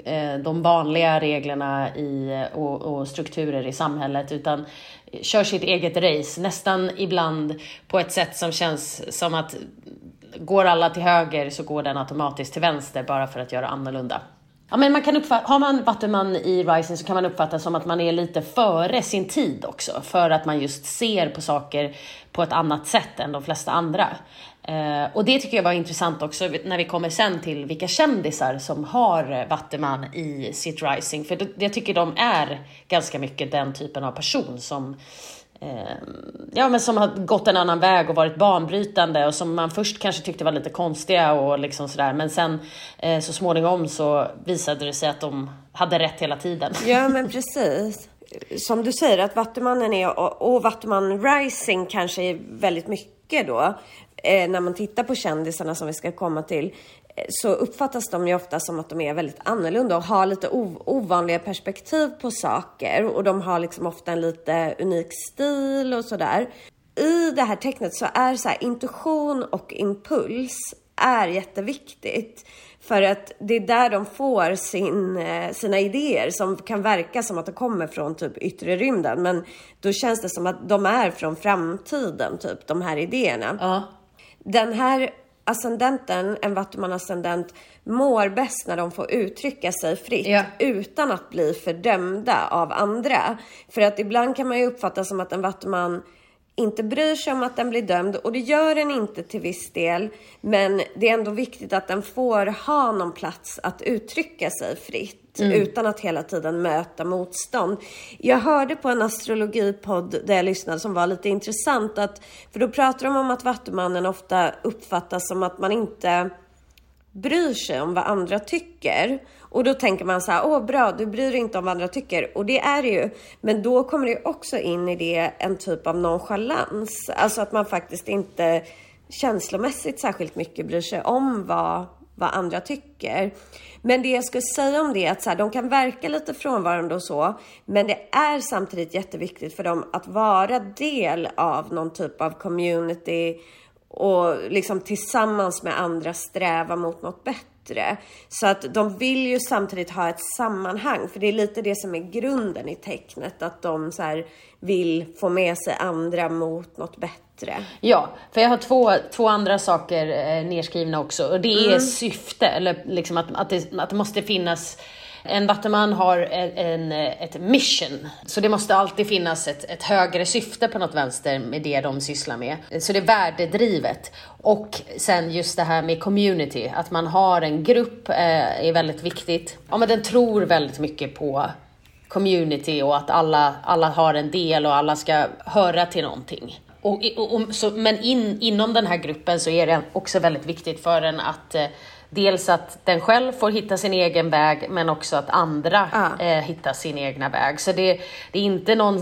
eh, de vanliga reglerna i, och, och strukturer i samhället utan kör sitt eget race, nästan ibland på ett sätt som känns som att går alla till höger så går den automatiskt till vänster bara för att göra annorlunda. Ja, men man kan uppfatta, har man Vattuman i Rising så kan man uppfatta som att man är lite före sin tid också. För att man just ser på saker på ett annat sätt än de flesta andra. Eh, och det tycker jag var intressant också när vi kommer sen till vilka kändisar som har eh, Vattuman i sitt Rising. För jag tycker de är ganska mycket den typen av person som eh, ja, men som har gått en annan väg och varit banbrytande och som man först kanske tyckte var lite konstiga och liksom sådär. Men sen eh, så småningom så visade det sig att de hade rätt hela tiden. Ja, men precis. Som du säger att Vattumannen är och, och Vattuman Rising kanske är väldigt mycket då. Eh, när man tittar på kändisarna som vi ska komma till eh, så uppfattas de ju ofta som att de är väldigt annorlunda och har lite ovanliga perspektiv på saker och de har liksom ofta en lite unik stil och sådär. I det här tecknet så är så här, intuition och impuls är jätteviktigt. För att det är där de får sin, eh, sina idéer som kan verka som att de kommer från typ yttre rymden. Men då känns det som att de är från framtiden, typ de här idéerna. Ja. Den här ascendenten, en vattuman-ascendent, mår bäst när de får uttrycka sig fritt ja. utan att bli fördömda av andra. För att ibland kan man ju uppfatta som att en vattuman inte bryr sig om att den blir dömd och det gör den inte till viss del. Men det är ändå viktigt att den får ha någon plats att uttrycka sig fritt mm. utan att hela tiden möta motstånd. Jag hörde på en astrologipodd där jag lyssnade som var lite intressant att för då pratar de om att Vattumannen ofta uppfattas som att man inte bryr sig om vad andra tycker. Och då tänker man så här, åh bra, du bryr dig inte om vad andra tycker. Och det är det ju. Men då kommer det också in i det en typ av nonchalans. Alltså att man faktiskt inte känslomässigt särskilt mycket bryr sig om vad, vad andra tycker. Men det jag skulle säga om det är att så här, de kan verka lite frånvarande och så, men det är samtidigt jätteviktigt för dem att vara del av någon typ av community och liksom tillsammans med andra sträva mot något bättre. Så att de vill ju samtidigt ha ett sammanhang, för det är lite det som är grunden i tecknet, att de så vill få med sig andra mot något bättre. Ja, för jag har två, två andra saker eh, nedskrivna också och det är mm. syfte, eller liksom att, att, det, att det måste finnas en vattenman har en, en, ett mission, så det måste alltid finnas ett, ett högre syfte på något vänster med det de sysslar med. Så det är värdedrivet. Och sen just det här med community, att man har en grupp eh, är väldigt viktigt. Ja, men den tror väldigt mycket på community och att alla, alla har en del och alla ska höra till någonting. Och, och, och så, men in, inom den här gruppen så är det också väldigt viktigt för en att eh, dels att den själv får hitta sin egen väg men också att andra ah. eh, hittar sin egna väg. Så det, det är inte någon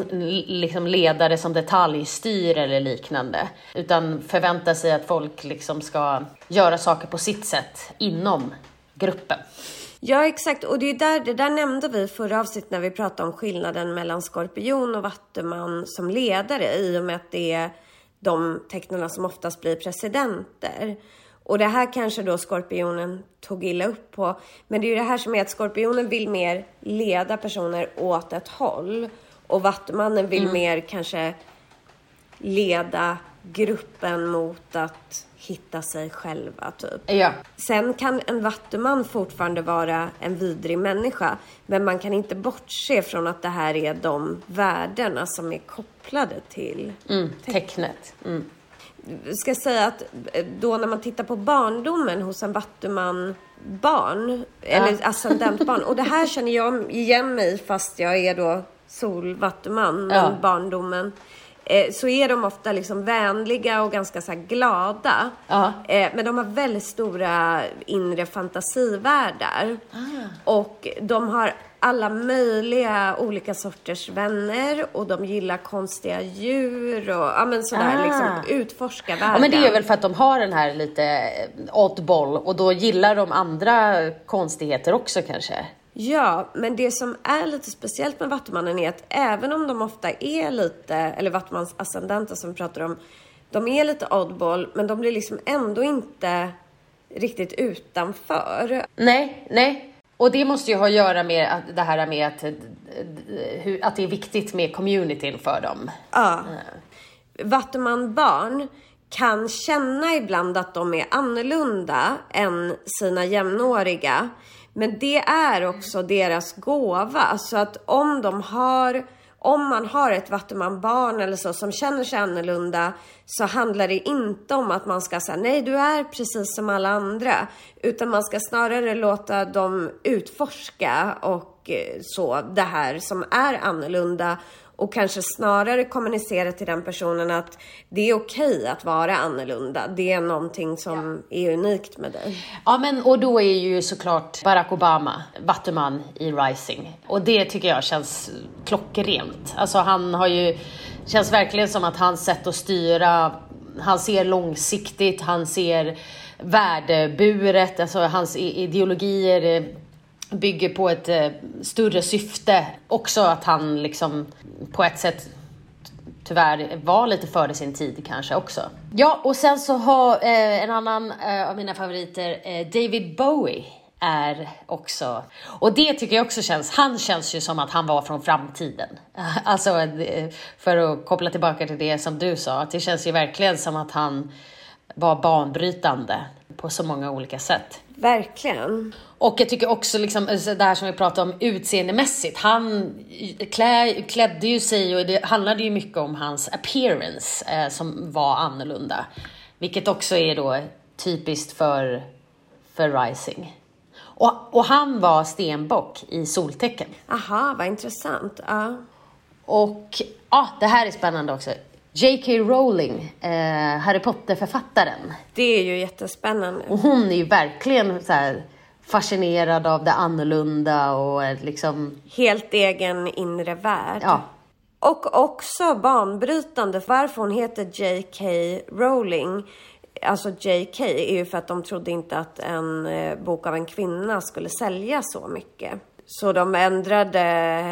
liksom, ledare som detaljstyr eller liknande utan förväntar sig att folk liksom ska göra saker på sitt sätt inom gruppen. Ja exakt och det, är där, det där nämnde vi förra avsnittet när vi pratade om skillnaden mellan skorpion och vattuman som ledare i och med att det är de tecknarna som oftast blir presidenter. Och det här kanske då skorpionen tog illa upp på. Men det är ju det här som är att skorpionen vill mer leda personer åt ett håll. Och vattumannen vill mm. mer kanske leda gruppen mot att hitta sig själva typ. Ja. Sen kan en vattuman fortfarande vara en vidrig människa. Men man kan inte bortse från att det här är de värdena som är kopplade till mm, tecknet. Mm ska säga att eh, då när man tittar på barndomen hos en vattuman barn eller ascendentbarn och det här känner jag igen mig fast jag är då solvattuman men ja. barndomen eh, så är de ofta liksom vänliga och ganska så glada. Ja. Eh, men de har väldigt stora inre fantasivärldar. Ah. Och de har alla möjliga olika sorters vänner och de gillar konstiga djur och ja, men sådär ah. liksom utforska världen. Ja, men det är väl för att de har den här lite oddball och då gillar de andra konstigheter också kanske? Ja, men det som är lite speciellt med Vattumannen är att även om de ofta är lite, eller Vattumans ascendenter som vi pratar om, de är lite oddball, men de blir liksom ändå inte riktigt utanför. Nej, nej. Och det måste ju ha att göra med det här med att, att det är viktigt med communityn för dem. Ja. Vattuman barn kan känna ibland att de är annorlunda än sina jämnåriga. Men det är också deras gåva. Så att om de har om man har ett vattumanbarn eller så som känner sig annorlunda så handlar det inte om att man ska säga nej du är precis som alla andra. Utan man ska snarare låta dem utforska och eh, så det här som är annorlunda och kanske snarare kommunicera till den personen att det är okej att vara annorlunda. Det är någonting som ja. är unikt med dig. Ja, men och då är ju såklart Barack Obama vattuman i Rising och det tycker jag känns klockrent. Alltså han har ju, känns verkligen som att hans sätt att styra, han ser långsiktigt, han ser värdeburet, alltså hans ideologier bygger på ett eh, större syfte. Också att han liksom på ett sätt tyvärr var lite före sin tid kanske också. Ja, och sen så har eh, en annan eh, av mina favoriter, eh, David Bowie är också, och det tycker jag också känns, han känns ju som att han var från framtiden. Alltså eh, för att koppla tillbaka till det som du sa, att det känns ju verkligen som att han var banbrytande på så många olika sätt. Verkligen. Och jag tycker också liksom, alltså det här som vi pratade om utseendemässigt. Han klä, klädde ju sig och det handlade ju mycket om hans appearance eh, som var annorlunda. Vilket också är då typiskt för, för Rising. Och, och han var stenbock i soltecken. Aha, vad intressant. Ja. Och ja, det här är spännande också. J.K. Rowling, eh, Harry Potter-författaren. Det är ju jättespännande. Och hon är ju verkligen så här, fascinerad av det annorlunda och liksom... Helt egen inre värld. Ja. Och också banbrytande. Varför hon heter J.K. Rowling, alltså J.K. är ju för att de trodde inte att en eh, bok av en kvinna skulle sälja så mycket. Så de ändrade,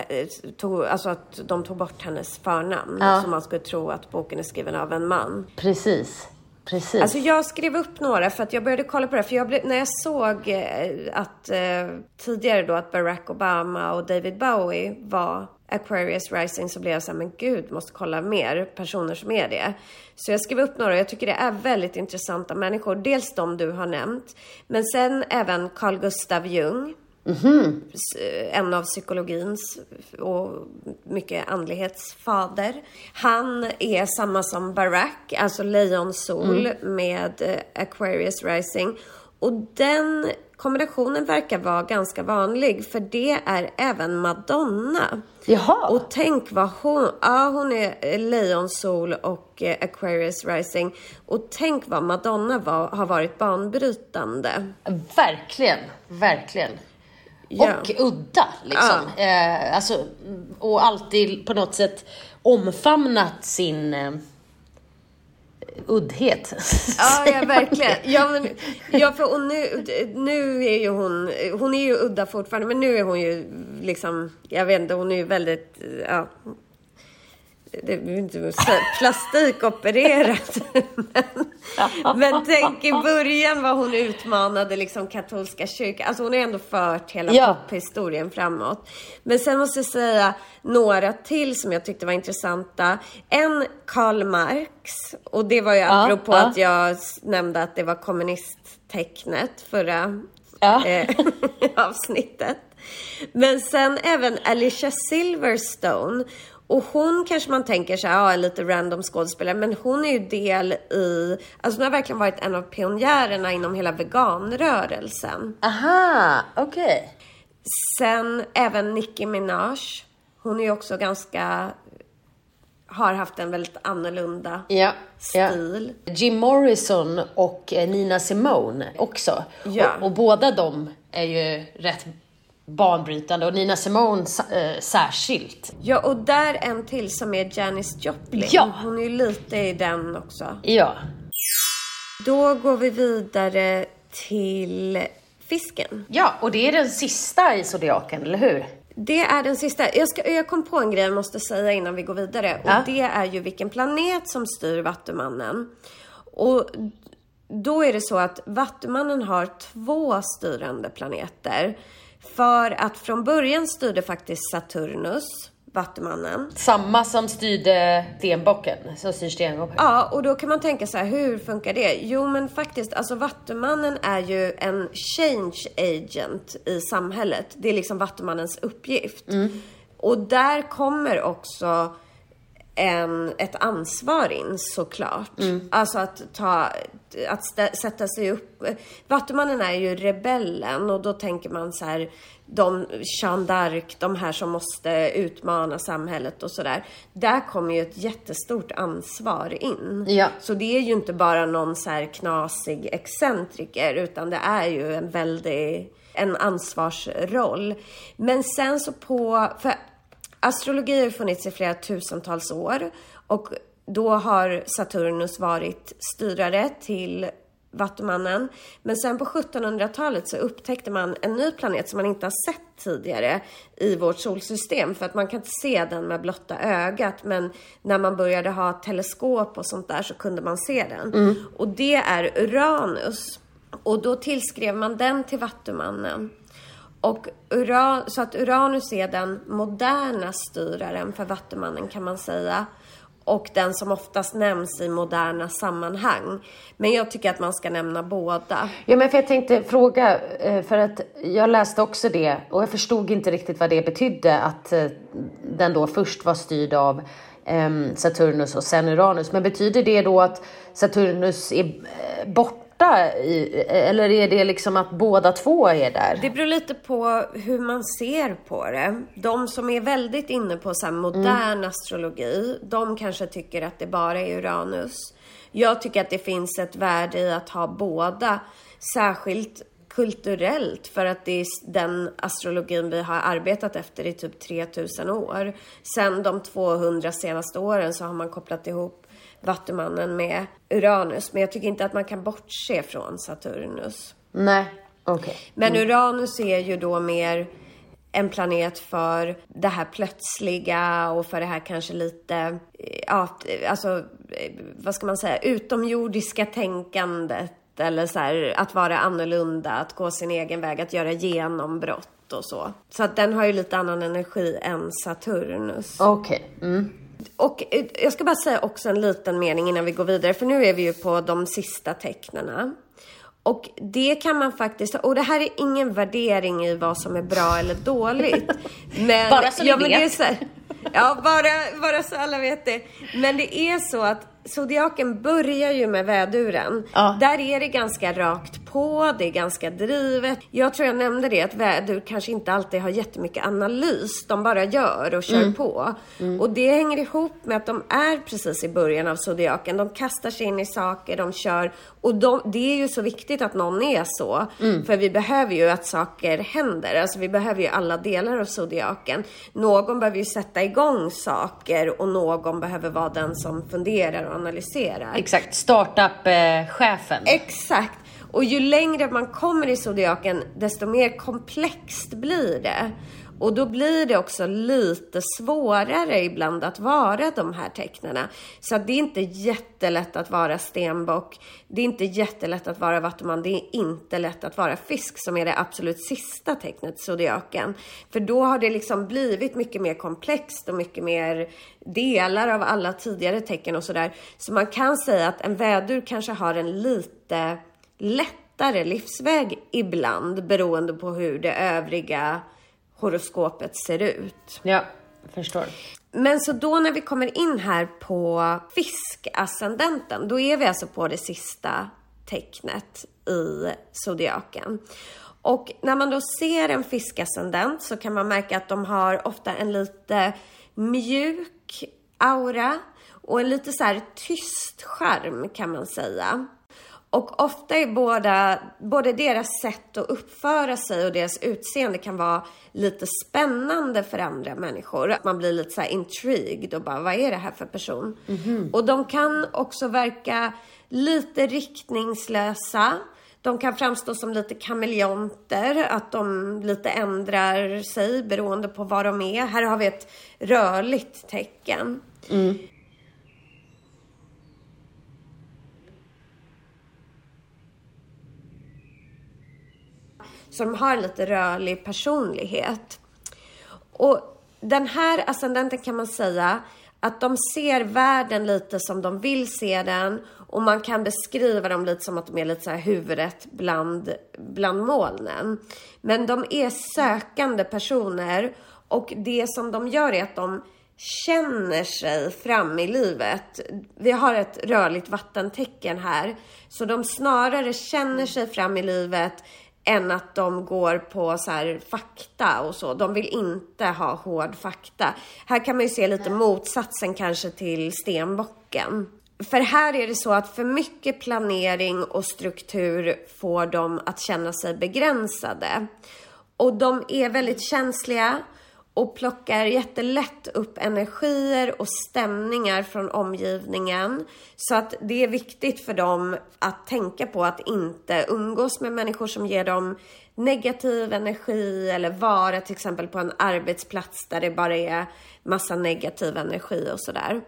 eh, tog, alltså att de tog bort hennes förnamn. Ja. Så man skulle tro att boken är skriven av en man. Precis. Precis. Alltså jag skrev upp några för att jag började kolla på det. För jag blev, när jag såg eh, att eh, tidigare då att Barack Obama och David Bowie var Aquarius Rising så blev jag såhär, men gud, måste kolla mer personer som är det. Så jag skrev upp några och jag tycker det är väldigt intressanta människor. Dels de du har nämnt, men sen även Carl Gustav Jung. Mm -hmm. En av psykologins och mycket andlighetsfader. Han är samma som Barack, alltså Lejonsol mm. med eh, Aquarius Rising. Och den kombinationen verkar vara ganska vanlig för det är även Madonna. Jaha. Och tänk vad hon, ja hon är Lejonsol och eh, Aquarius Rising. Och tänk vad Madonna var, har varit banbrytande. Verkligen, verkligen. Och udda liksom. Ja. Eh, alltså, och alltid på något sätt omfamnat sin eh, uddhet. Ja, ja verkligen. Ja, men, ja för och nu, nu är ju hon, hon är ju udda fortfarande, men nu är hon ju liksom, jag vet inte, hon är ju väldigt, ja, det är inte plastikopererat. men, men tänk i början vad hon utmanade liksom katolska kyrkan. Alltså hon har ändå fört hela ja. pophistorien framåt. Men sen måste jag säga några till som jag tyckte var intressanta. En Karl Marx. Och det var ju ja, apropå ja. att jag nämnde att det var kommunisttecknet förra ja. eh, avsnittet. Men sen även Alicia Silverstone. Och hon kanske man tänker så här, ja, lite random skådespelare, men hon är ju del i, alltså hon har verkligen varit en av pionjärerna inom hela veganrörelsen. Aha, okej. Okay. Sen även Nicki Minaj. Hon är ju också ganska, har haft en väldigt annorlunda ja, stil. Ja. Jim Morrison och eh, Nina Simone också. Ja. Och, och båda de är ju rätt banbrytande och Nina Simone äh, särskilt. Ja, och där en till som är Janis Joplin. Ja. Hon är ju lite i den också. Ja. Då går vi vidare till fisken. Ja, och det är den sista i zodiaken, eller hur? Det är den sista. Jag, ska, jag kom på en grej jag måste säga innan vi går vidare. Och ja. det är ju vilken planet som styr Vattumannen. Och då är det så att Vattumannen har två styrande planeter. För att från början styrde faktiskt Saturnus Vattumannen. Samma som styrde stenbocken, som styr stenbocken. Ja, och då kan man tänka så här, hur funkar det? Jo, men faktiskt, alltså Vattumannen är ju en change agent i samhället. Det är liksom Vattumannens uppgift. Och där kommer också en, ett ansvar in såklart. Alltså att ta, att stä, sätta sig upp. Vattumannen är ju rebellen och då tänker man så här, de Jeanne d'Arc, de här som måste utmana samhället och sådär. Där kommer ju ett jättestort ansvar in. Ja. Så det är ju inte bara någon så här knasig excentriker utan det är ju en väldig, en ansvarsroll. Men sen så på, för astrologi har funnits i flera tusentals år och då har Saturnus varit styrare till Vattumannen. Men sen på 1700-talet så upptäckte man en ny planet som man inte har sett tidigare i vårt solsystem. För att man kan inte se den med blotta ögat. Men när man började ha teleskop och sånt där så kunde man se den. Och det är Uranus. Och då tillskrev man den till Vattumannen. Och Uran, så att Uranus är den moderna styraren för Vattumannen kan man säga. Och den som oftast nämns i moderna sammanhang. Men jag tycker att man ska nämna båda. Ja, men för jag tänkte fråga, eh, för att jag läste också det och jag förstod inte riktigt vad det betydde att eh, den då först var styrd av ehm, Saturnus och sen Uranus. Men betyder det då att Saturnus är eh, bort borta i, eller är det liksom att båda två är där? Det beror lite på hur man ser på det. De som är väldigt inne på så modern astrologi, de kanske tycker att det bara är Uranus. Jag tycker att det finns ett värde i att ha båda, särskilt kulturellt för att det är den astrologin vi har arbetat efter i typ 3000 år. Sen de 200 senaste åren så har man kopplat ihop Vattumannen med Uranus. Men jag tycker inte att man kan bortse från Saturnus. Nej, okej. Men Uranus är ju då mer en planet för det här plötsliga och för det här kanske lite, ja, alltså, vad ska man säga, utomjordiska tänkandet. Eller så här, att vara annorlunda, att gå sin egen väg, att göra genombrott och så. Så att den har ju lite annan energi än Saturnus. Okej. Mm. Och eh, jag ska bara säga också en liten mening innan vi går vidare, för nu är vi ju på de sista tecknena. Och det kan man faktiskt, och det här är ingen värdering i vad som är bra eller dåligt. Men, Bara så ni ja, är vet. här, ja, bara, bara så alla vet det. Men det är så att zodiaken börjar ju med väduren. Ja. Där är det ganska rakt på, det är ganska drivet. Jag tror jag nämnde det att vädur kanske inte alltid har jättemycket analys. De bara gör och kör på. Och det hänger ihop med att de är precis i början av zodiaken. De kastar sig in i saker, de kör. Och de, det är ju så viktigt att någon är så. För vi behöver ju att saker händer. Alltså vi behöver ju alla delar av zodiaken. Någon behöver ju sätta igång saker och någon behöver vara den som funderar och analyserar. Exakt, startup-chefen. Exakt. Och ju längre man kommer i zodiaken, desto mer komplext blir det. Och då blir det också lite svårare ibland att vara de här tecknena. Så att det är inte jättelätt att vara stenbock. Det är inte jättelätt att vara vattuman. Det är inte lätt att vara fisk som är det absolut sista tecknet i zodiaken. För då har det liksom blivit mycket mer komplext och mycket mer delar av alla tidigare tecken och sådär. Så man kan säga att en vädur kanske har en lite lättare livsväg ibland beroende på hur det övriga horoskopet ser ut. Ja, förstår. Men så då när vi kommer in här på fiskascendenten, då är vi alltså på det sista tecknet i zodiaken. Och när man då ser en fiskascendent så kan man märka att de har ofta en lite mjuk aura och en lite så här tyst charm kan man säga. Och ofta är båda, både deras sätt att uppföra sig och deras utseende kan vara lite spännande för andra människor. Att man blir lite så här intrigued och bara, vad är det här för person? Och de kan också verka lite riktningslösa. De kan framstå som lite kameleonter, att de lite ändrar sig beroende på var de är. Här har vi ett rörligt tecken. Så de har lite rörlig personlighet. Och den här ascendenten kan man säga att de ser världen lite som de vill se den och man kan beskriva dem lite som att de är lite så här huvudet bland, bland molnen. Men de är sökande personer och det som de gör är att de känner sig fram i livet. Vi har ett rörligt vattentecken här, så de snarare känner sig fram i livet än att de går på så här fakta och så. De vill inte ha hård fakta. Här kan man ju se lite motsatsen kanske till stenbocken. För här är det så att för mycket planering och struktur får dem att känna sig begränsade. Och de är väldigt känsliga och plockar jättelätt upp energier och stämningar från omgivningen. Så att det är viktigt för dem att tänka på att inte umgås med människor som ger dem negativ energi eller vara till exempel på en arbetsplats där det bara är massa negativ energi och sådär.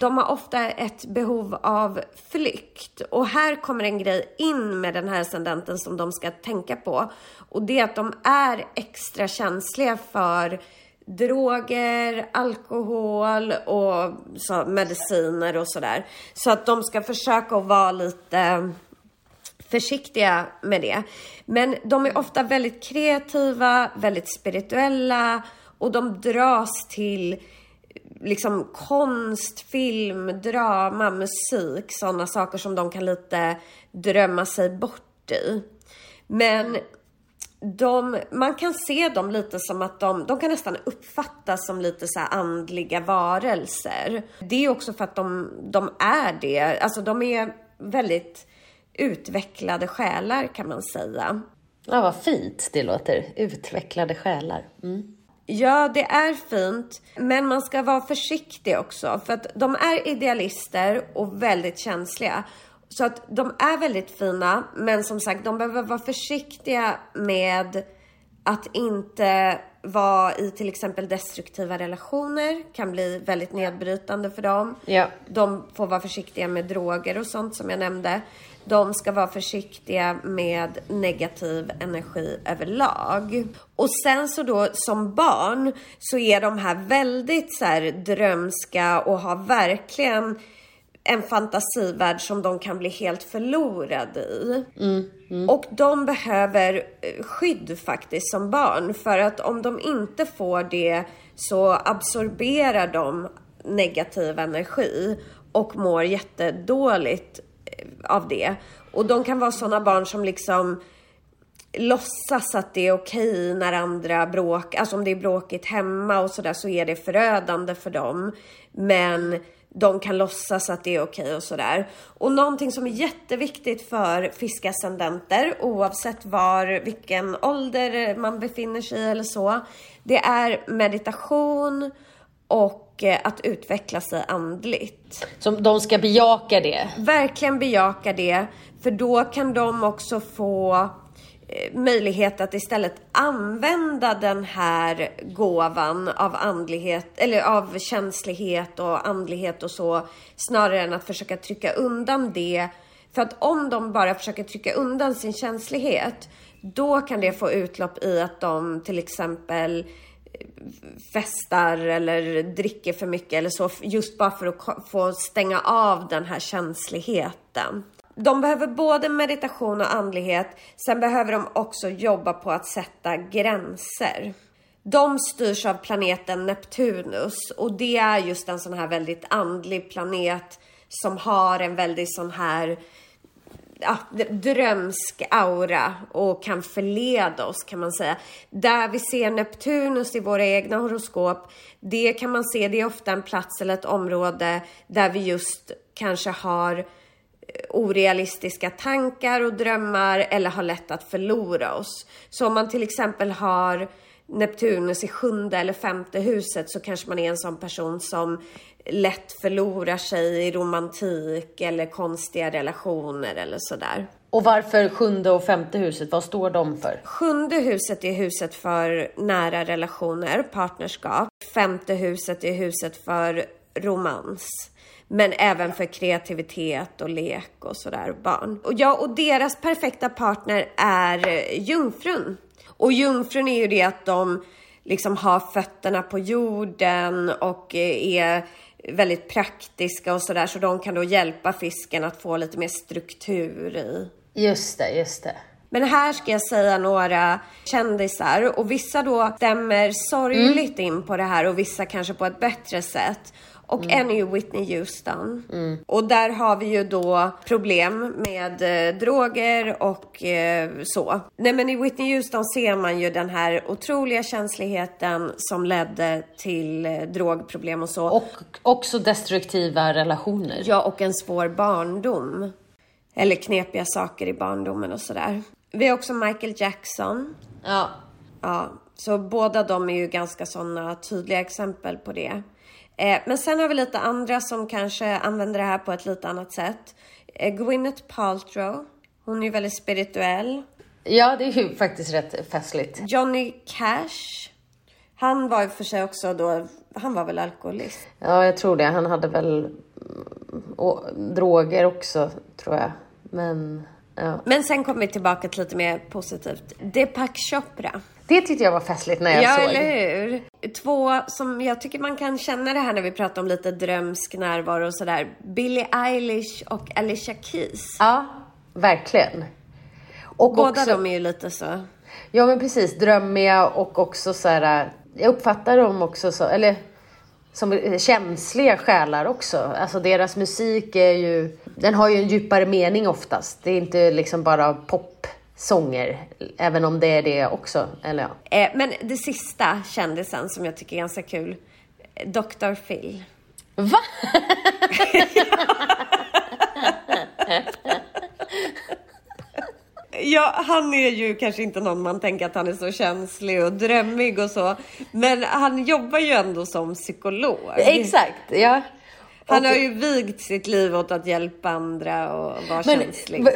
De har ofta ett behov av flykt och här kommer en grej in med den här ascendenten som de ska tänka på och det är att de är extra känsliga för droger, alkohol och så, mediciner och sådär. Så att de ska försöka att vara lite försiktiga med det. Men de är ofta väldigt kreativa, väldigt spirituella och de dras till liksom konst, film, drama, musik, sådana saker som de kan lite drömma sig bort i. Men de, man kan se dem lite som att de, de kan nästan uppfattas som lite så andliga varelser. Det är också för att de, de är det. Alltså de är väldigt utvecklade själar kan man säga. Ja, vad fint det låter. Utvecklade själar. Mm. Ja, det är fint. Men man ska vara försiktig också. För att de är idealister och väldigt känsliga. Så att de är väldigt fina, men som sagt, de behöver vara försiktiga med att inte vara i till exempel destruktiva relationer. Kan bli väldigt nedbrytande för dem. Ja. De får vara försiktiga med droger och sånt som jag nämnde. De ska vara försiktiga med negativ energi överlag. Och sen så då som barn så är de här väldigt så här drömska och har verkligen en fantasivärld som de kan bli helt förlorade i. Mm, mm. Och de behöver eh, skydd faktiskt som barn för att om de inte får det så absorberar de negativ energi och mår jättedåligt eh, av det. Och de kan vara sådana barn som liksom låtsas att det är okej när andra bråkar, alltså om det är bråkigt hemma och sådär så är det förödande för dem. Men de kan låtsas att det är okej och sådär. Och någonting som är jätteviktigt för fiskascendenter oavsett var, vilken ålder man befinner sig i eller så. Det är meditation och eh, att utveckla sig andligt. Så de ska bejaka det? Verkligen bejaka det. För då kan de också få Eh, möjlighet att istället använda den här gåvan av andlighet eller av känslighet och andlighet och så snarare än att försöka trycka undan det. För att om de bara försöker trycka undan sin känslighet då kan det få utlopp i att de till exempel eh, festar eller dricker för mycket eller så just bara för att få stänga av den här känsligheten de behöver både meditation och andlighet. Sen behöver de också jobba på att sätta gränser. De styrs av planeten Neptunus och det är just en sån här väldigt andlig planet som har en väldigt sån här ja, drömsk aura och kan förleda oss kan man säga. Där vi ser Neptunus i våra egna horoskop, det kan man se, det är ofta en plats eller ett område där vi just kanske har orealistiska tankar och drömmar eller har lätt att förlora oss. Så om man till exempel har Neptunus i sjunde eller femte huset så kanske man är en sån person som lätt förlorar sig i romantik eller konstiga relationer eller sådär. Och varför sjunde och femte huset? Vad står de för? Sjunde huset är huset för nära relationer, partnerskap. Femte huset är huset för romans. Men även för kreativitet och lek och sådär, barn. Och ja, och deras perfekta partner är eh, jungfrun. Och jungfrun är ju det att de liksom har fötterna på jorden och är väldigt praktiska och sådär. Så de kan då hjälpa fisken att få lite mer struktur i. Just det, just det. Men här ska jag säga några kändisar och vissa då stämmer sorgligt mm. in på det här och vissa kanske på ett bättre sätt. Och mm. en är ju Whitney Houston. Mm. Och där har vi ju då problem med eh, droger och eh, så. Nej men i Whitney Houston ser man ju den här otroliga känsligheten som ledde till eh, drogproblem och så. Och också destruktiva relationer. Ja, och en svår barndom. Eller knepiga saker i barndomen och sådär. Vi har också Michael Jackson. Ja. Ja, så båda de är ju ganska sådana tydliga exempel på det. Eh, men sen har vi lite andra som kanske använder det här på ett lite annat sätt. Eh, Gwyneth Paltrow. Hon är ju väldigt spirituell. Ja, det är ju faktiskt rätt festligt. Johnny Cash. Han var ju för sig också då, han var väl alkoholist? Ja, jag tror det. Han hade väl mm, och, droger också, tror jag. Men, ja. Men sen kommer vi tillbaka till lite mer positivt. Deepak Chopra. Det tyckte jag var festligt när jag ja, såg. Ja, eller hur? Två som jag tycker man kan känna det här när vi pratar om lite drömsk närvaro och sådär. Billie Eilish och Alicia Keys. Ja, verkligen. Och Båda också, de är ju lite så. Ja, men precis. Drömmiga och också så här. Jag uppfattar dem också så, eller som känsliga själar också. Alltså deras musik är ju, den har ju en djupare mening oftast. Det är inte liksom bara pop sånger, även om det är det också. Eller ja. Eh, men det sista kändisen som jag tycker är ganska kul, Dr. Phil. Va? Ja, han är ju kanske inte någon man tänker att han är så känslig och drömmig och så. Men han jobbar ju ändå som psykolog. Exakt, ja. Han har ju vigt sitt liv åt att hjälpa andra och vara Men, känslig.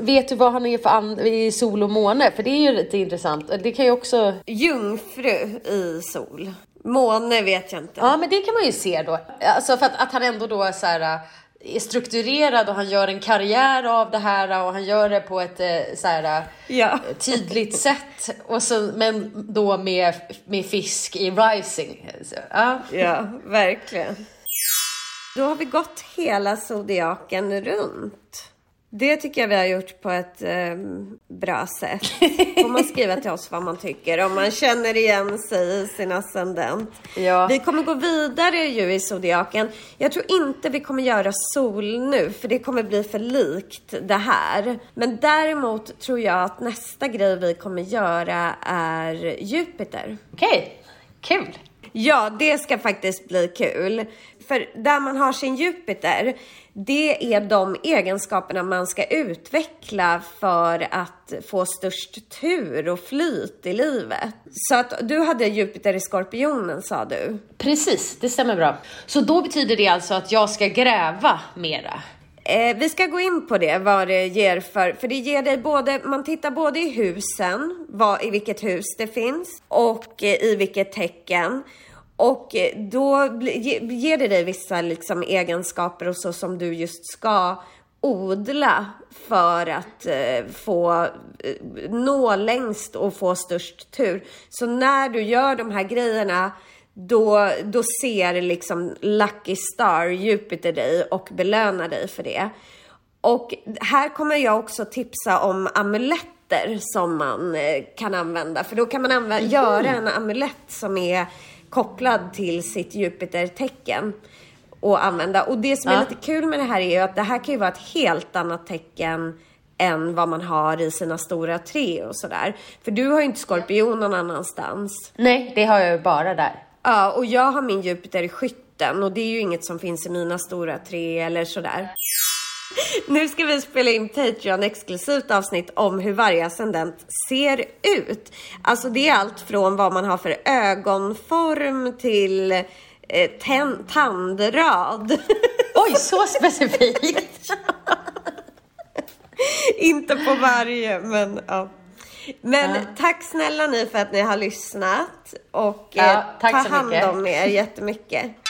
Vet du vad han är för and i sol och måne? För det är ju lite intressant. Det kan ju också... Jungfru i sol. Måne vet jag inte. Ja, men det kan man ju se då. Alltså för att, att han ändå då är så här är strukturerad och han gör en karriär av det här och han gör det på ett eh, så här, ja. tydligt sätt. Och så, men då med, med fisk i rising. Så, ja. ja, verkligen. Då har vi gått hela zodiaken runt. Det tycker jag vi har gjort på ett eh, bra sätt. Får man skriva till oss vad man tycker, om man känner igen sig i sin ascendent. Ja. Vi kommer gå vidare ju i zodiaken. Jag tror inte vi kommer göra sol nu, för det kommer bli för likt det här. Men däremot tror jag att nästa grej vi kommer göra är Jupiter. Okej, okay. kul! Ja, det ska faktiskt bli kul. För där man har sin Jupiter, det är de egenskaperna man ska utveckla för att få störst tur och flyt i livet. Så att du hade Jupiter i Skorpionen sa du? Precis, det stämmer bra. Så då betyder det alltså att jag ska gräva mera? Eh, vi ska gå in på det, vad det ger för, för det ger dig både, man tittar både i husen, vad, i vilket hus det finns och eh, i vilket tecken. Och eh, då ger det dig vissa liksom egenskaper och så som du just ska odla för att eh, få eh, nå längst och få störst tur. Så när du gör de här grejerna då, då ser liksom Lucky Star, Jupiter dig och belönar dig för det. Och här kommer jag också tipsa om amuletter som man kan använda. För då kan man använda, mm. göra en amulett som är kopplad till sitt Jupiter-tecken och använda. Och det som är lite kul med det här är ju att det här kan ju vara ett helt annat tecken än vad man har i sina stora tre och sådär. För du har ju inte skorpion någon annanstans. Nej, det har jag ju bara där. Ja, och jag har min Jupiter i skytten och det är ju inget som finns i mina stora tre eller sådär. Nu ska vi spela in Patreon exklusivt avsnitt om hur varje ascendent ser ut. Alltså det är allt från vad man har för ögonform till eh, tandrad. Oj, så specifikt! Inte på varje, men ja. Men ja. tack snälla ni för att ni har lyssnat och ja, eh, ta hand om er jättemycket.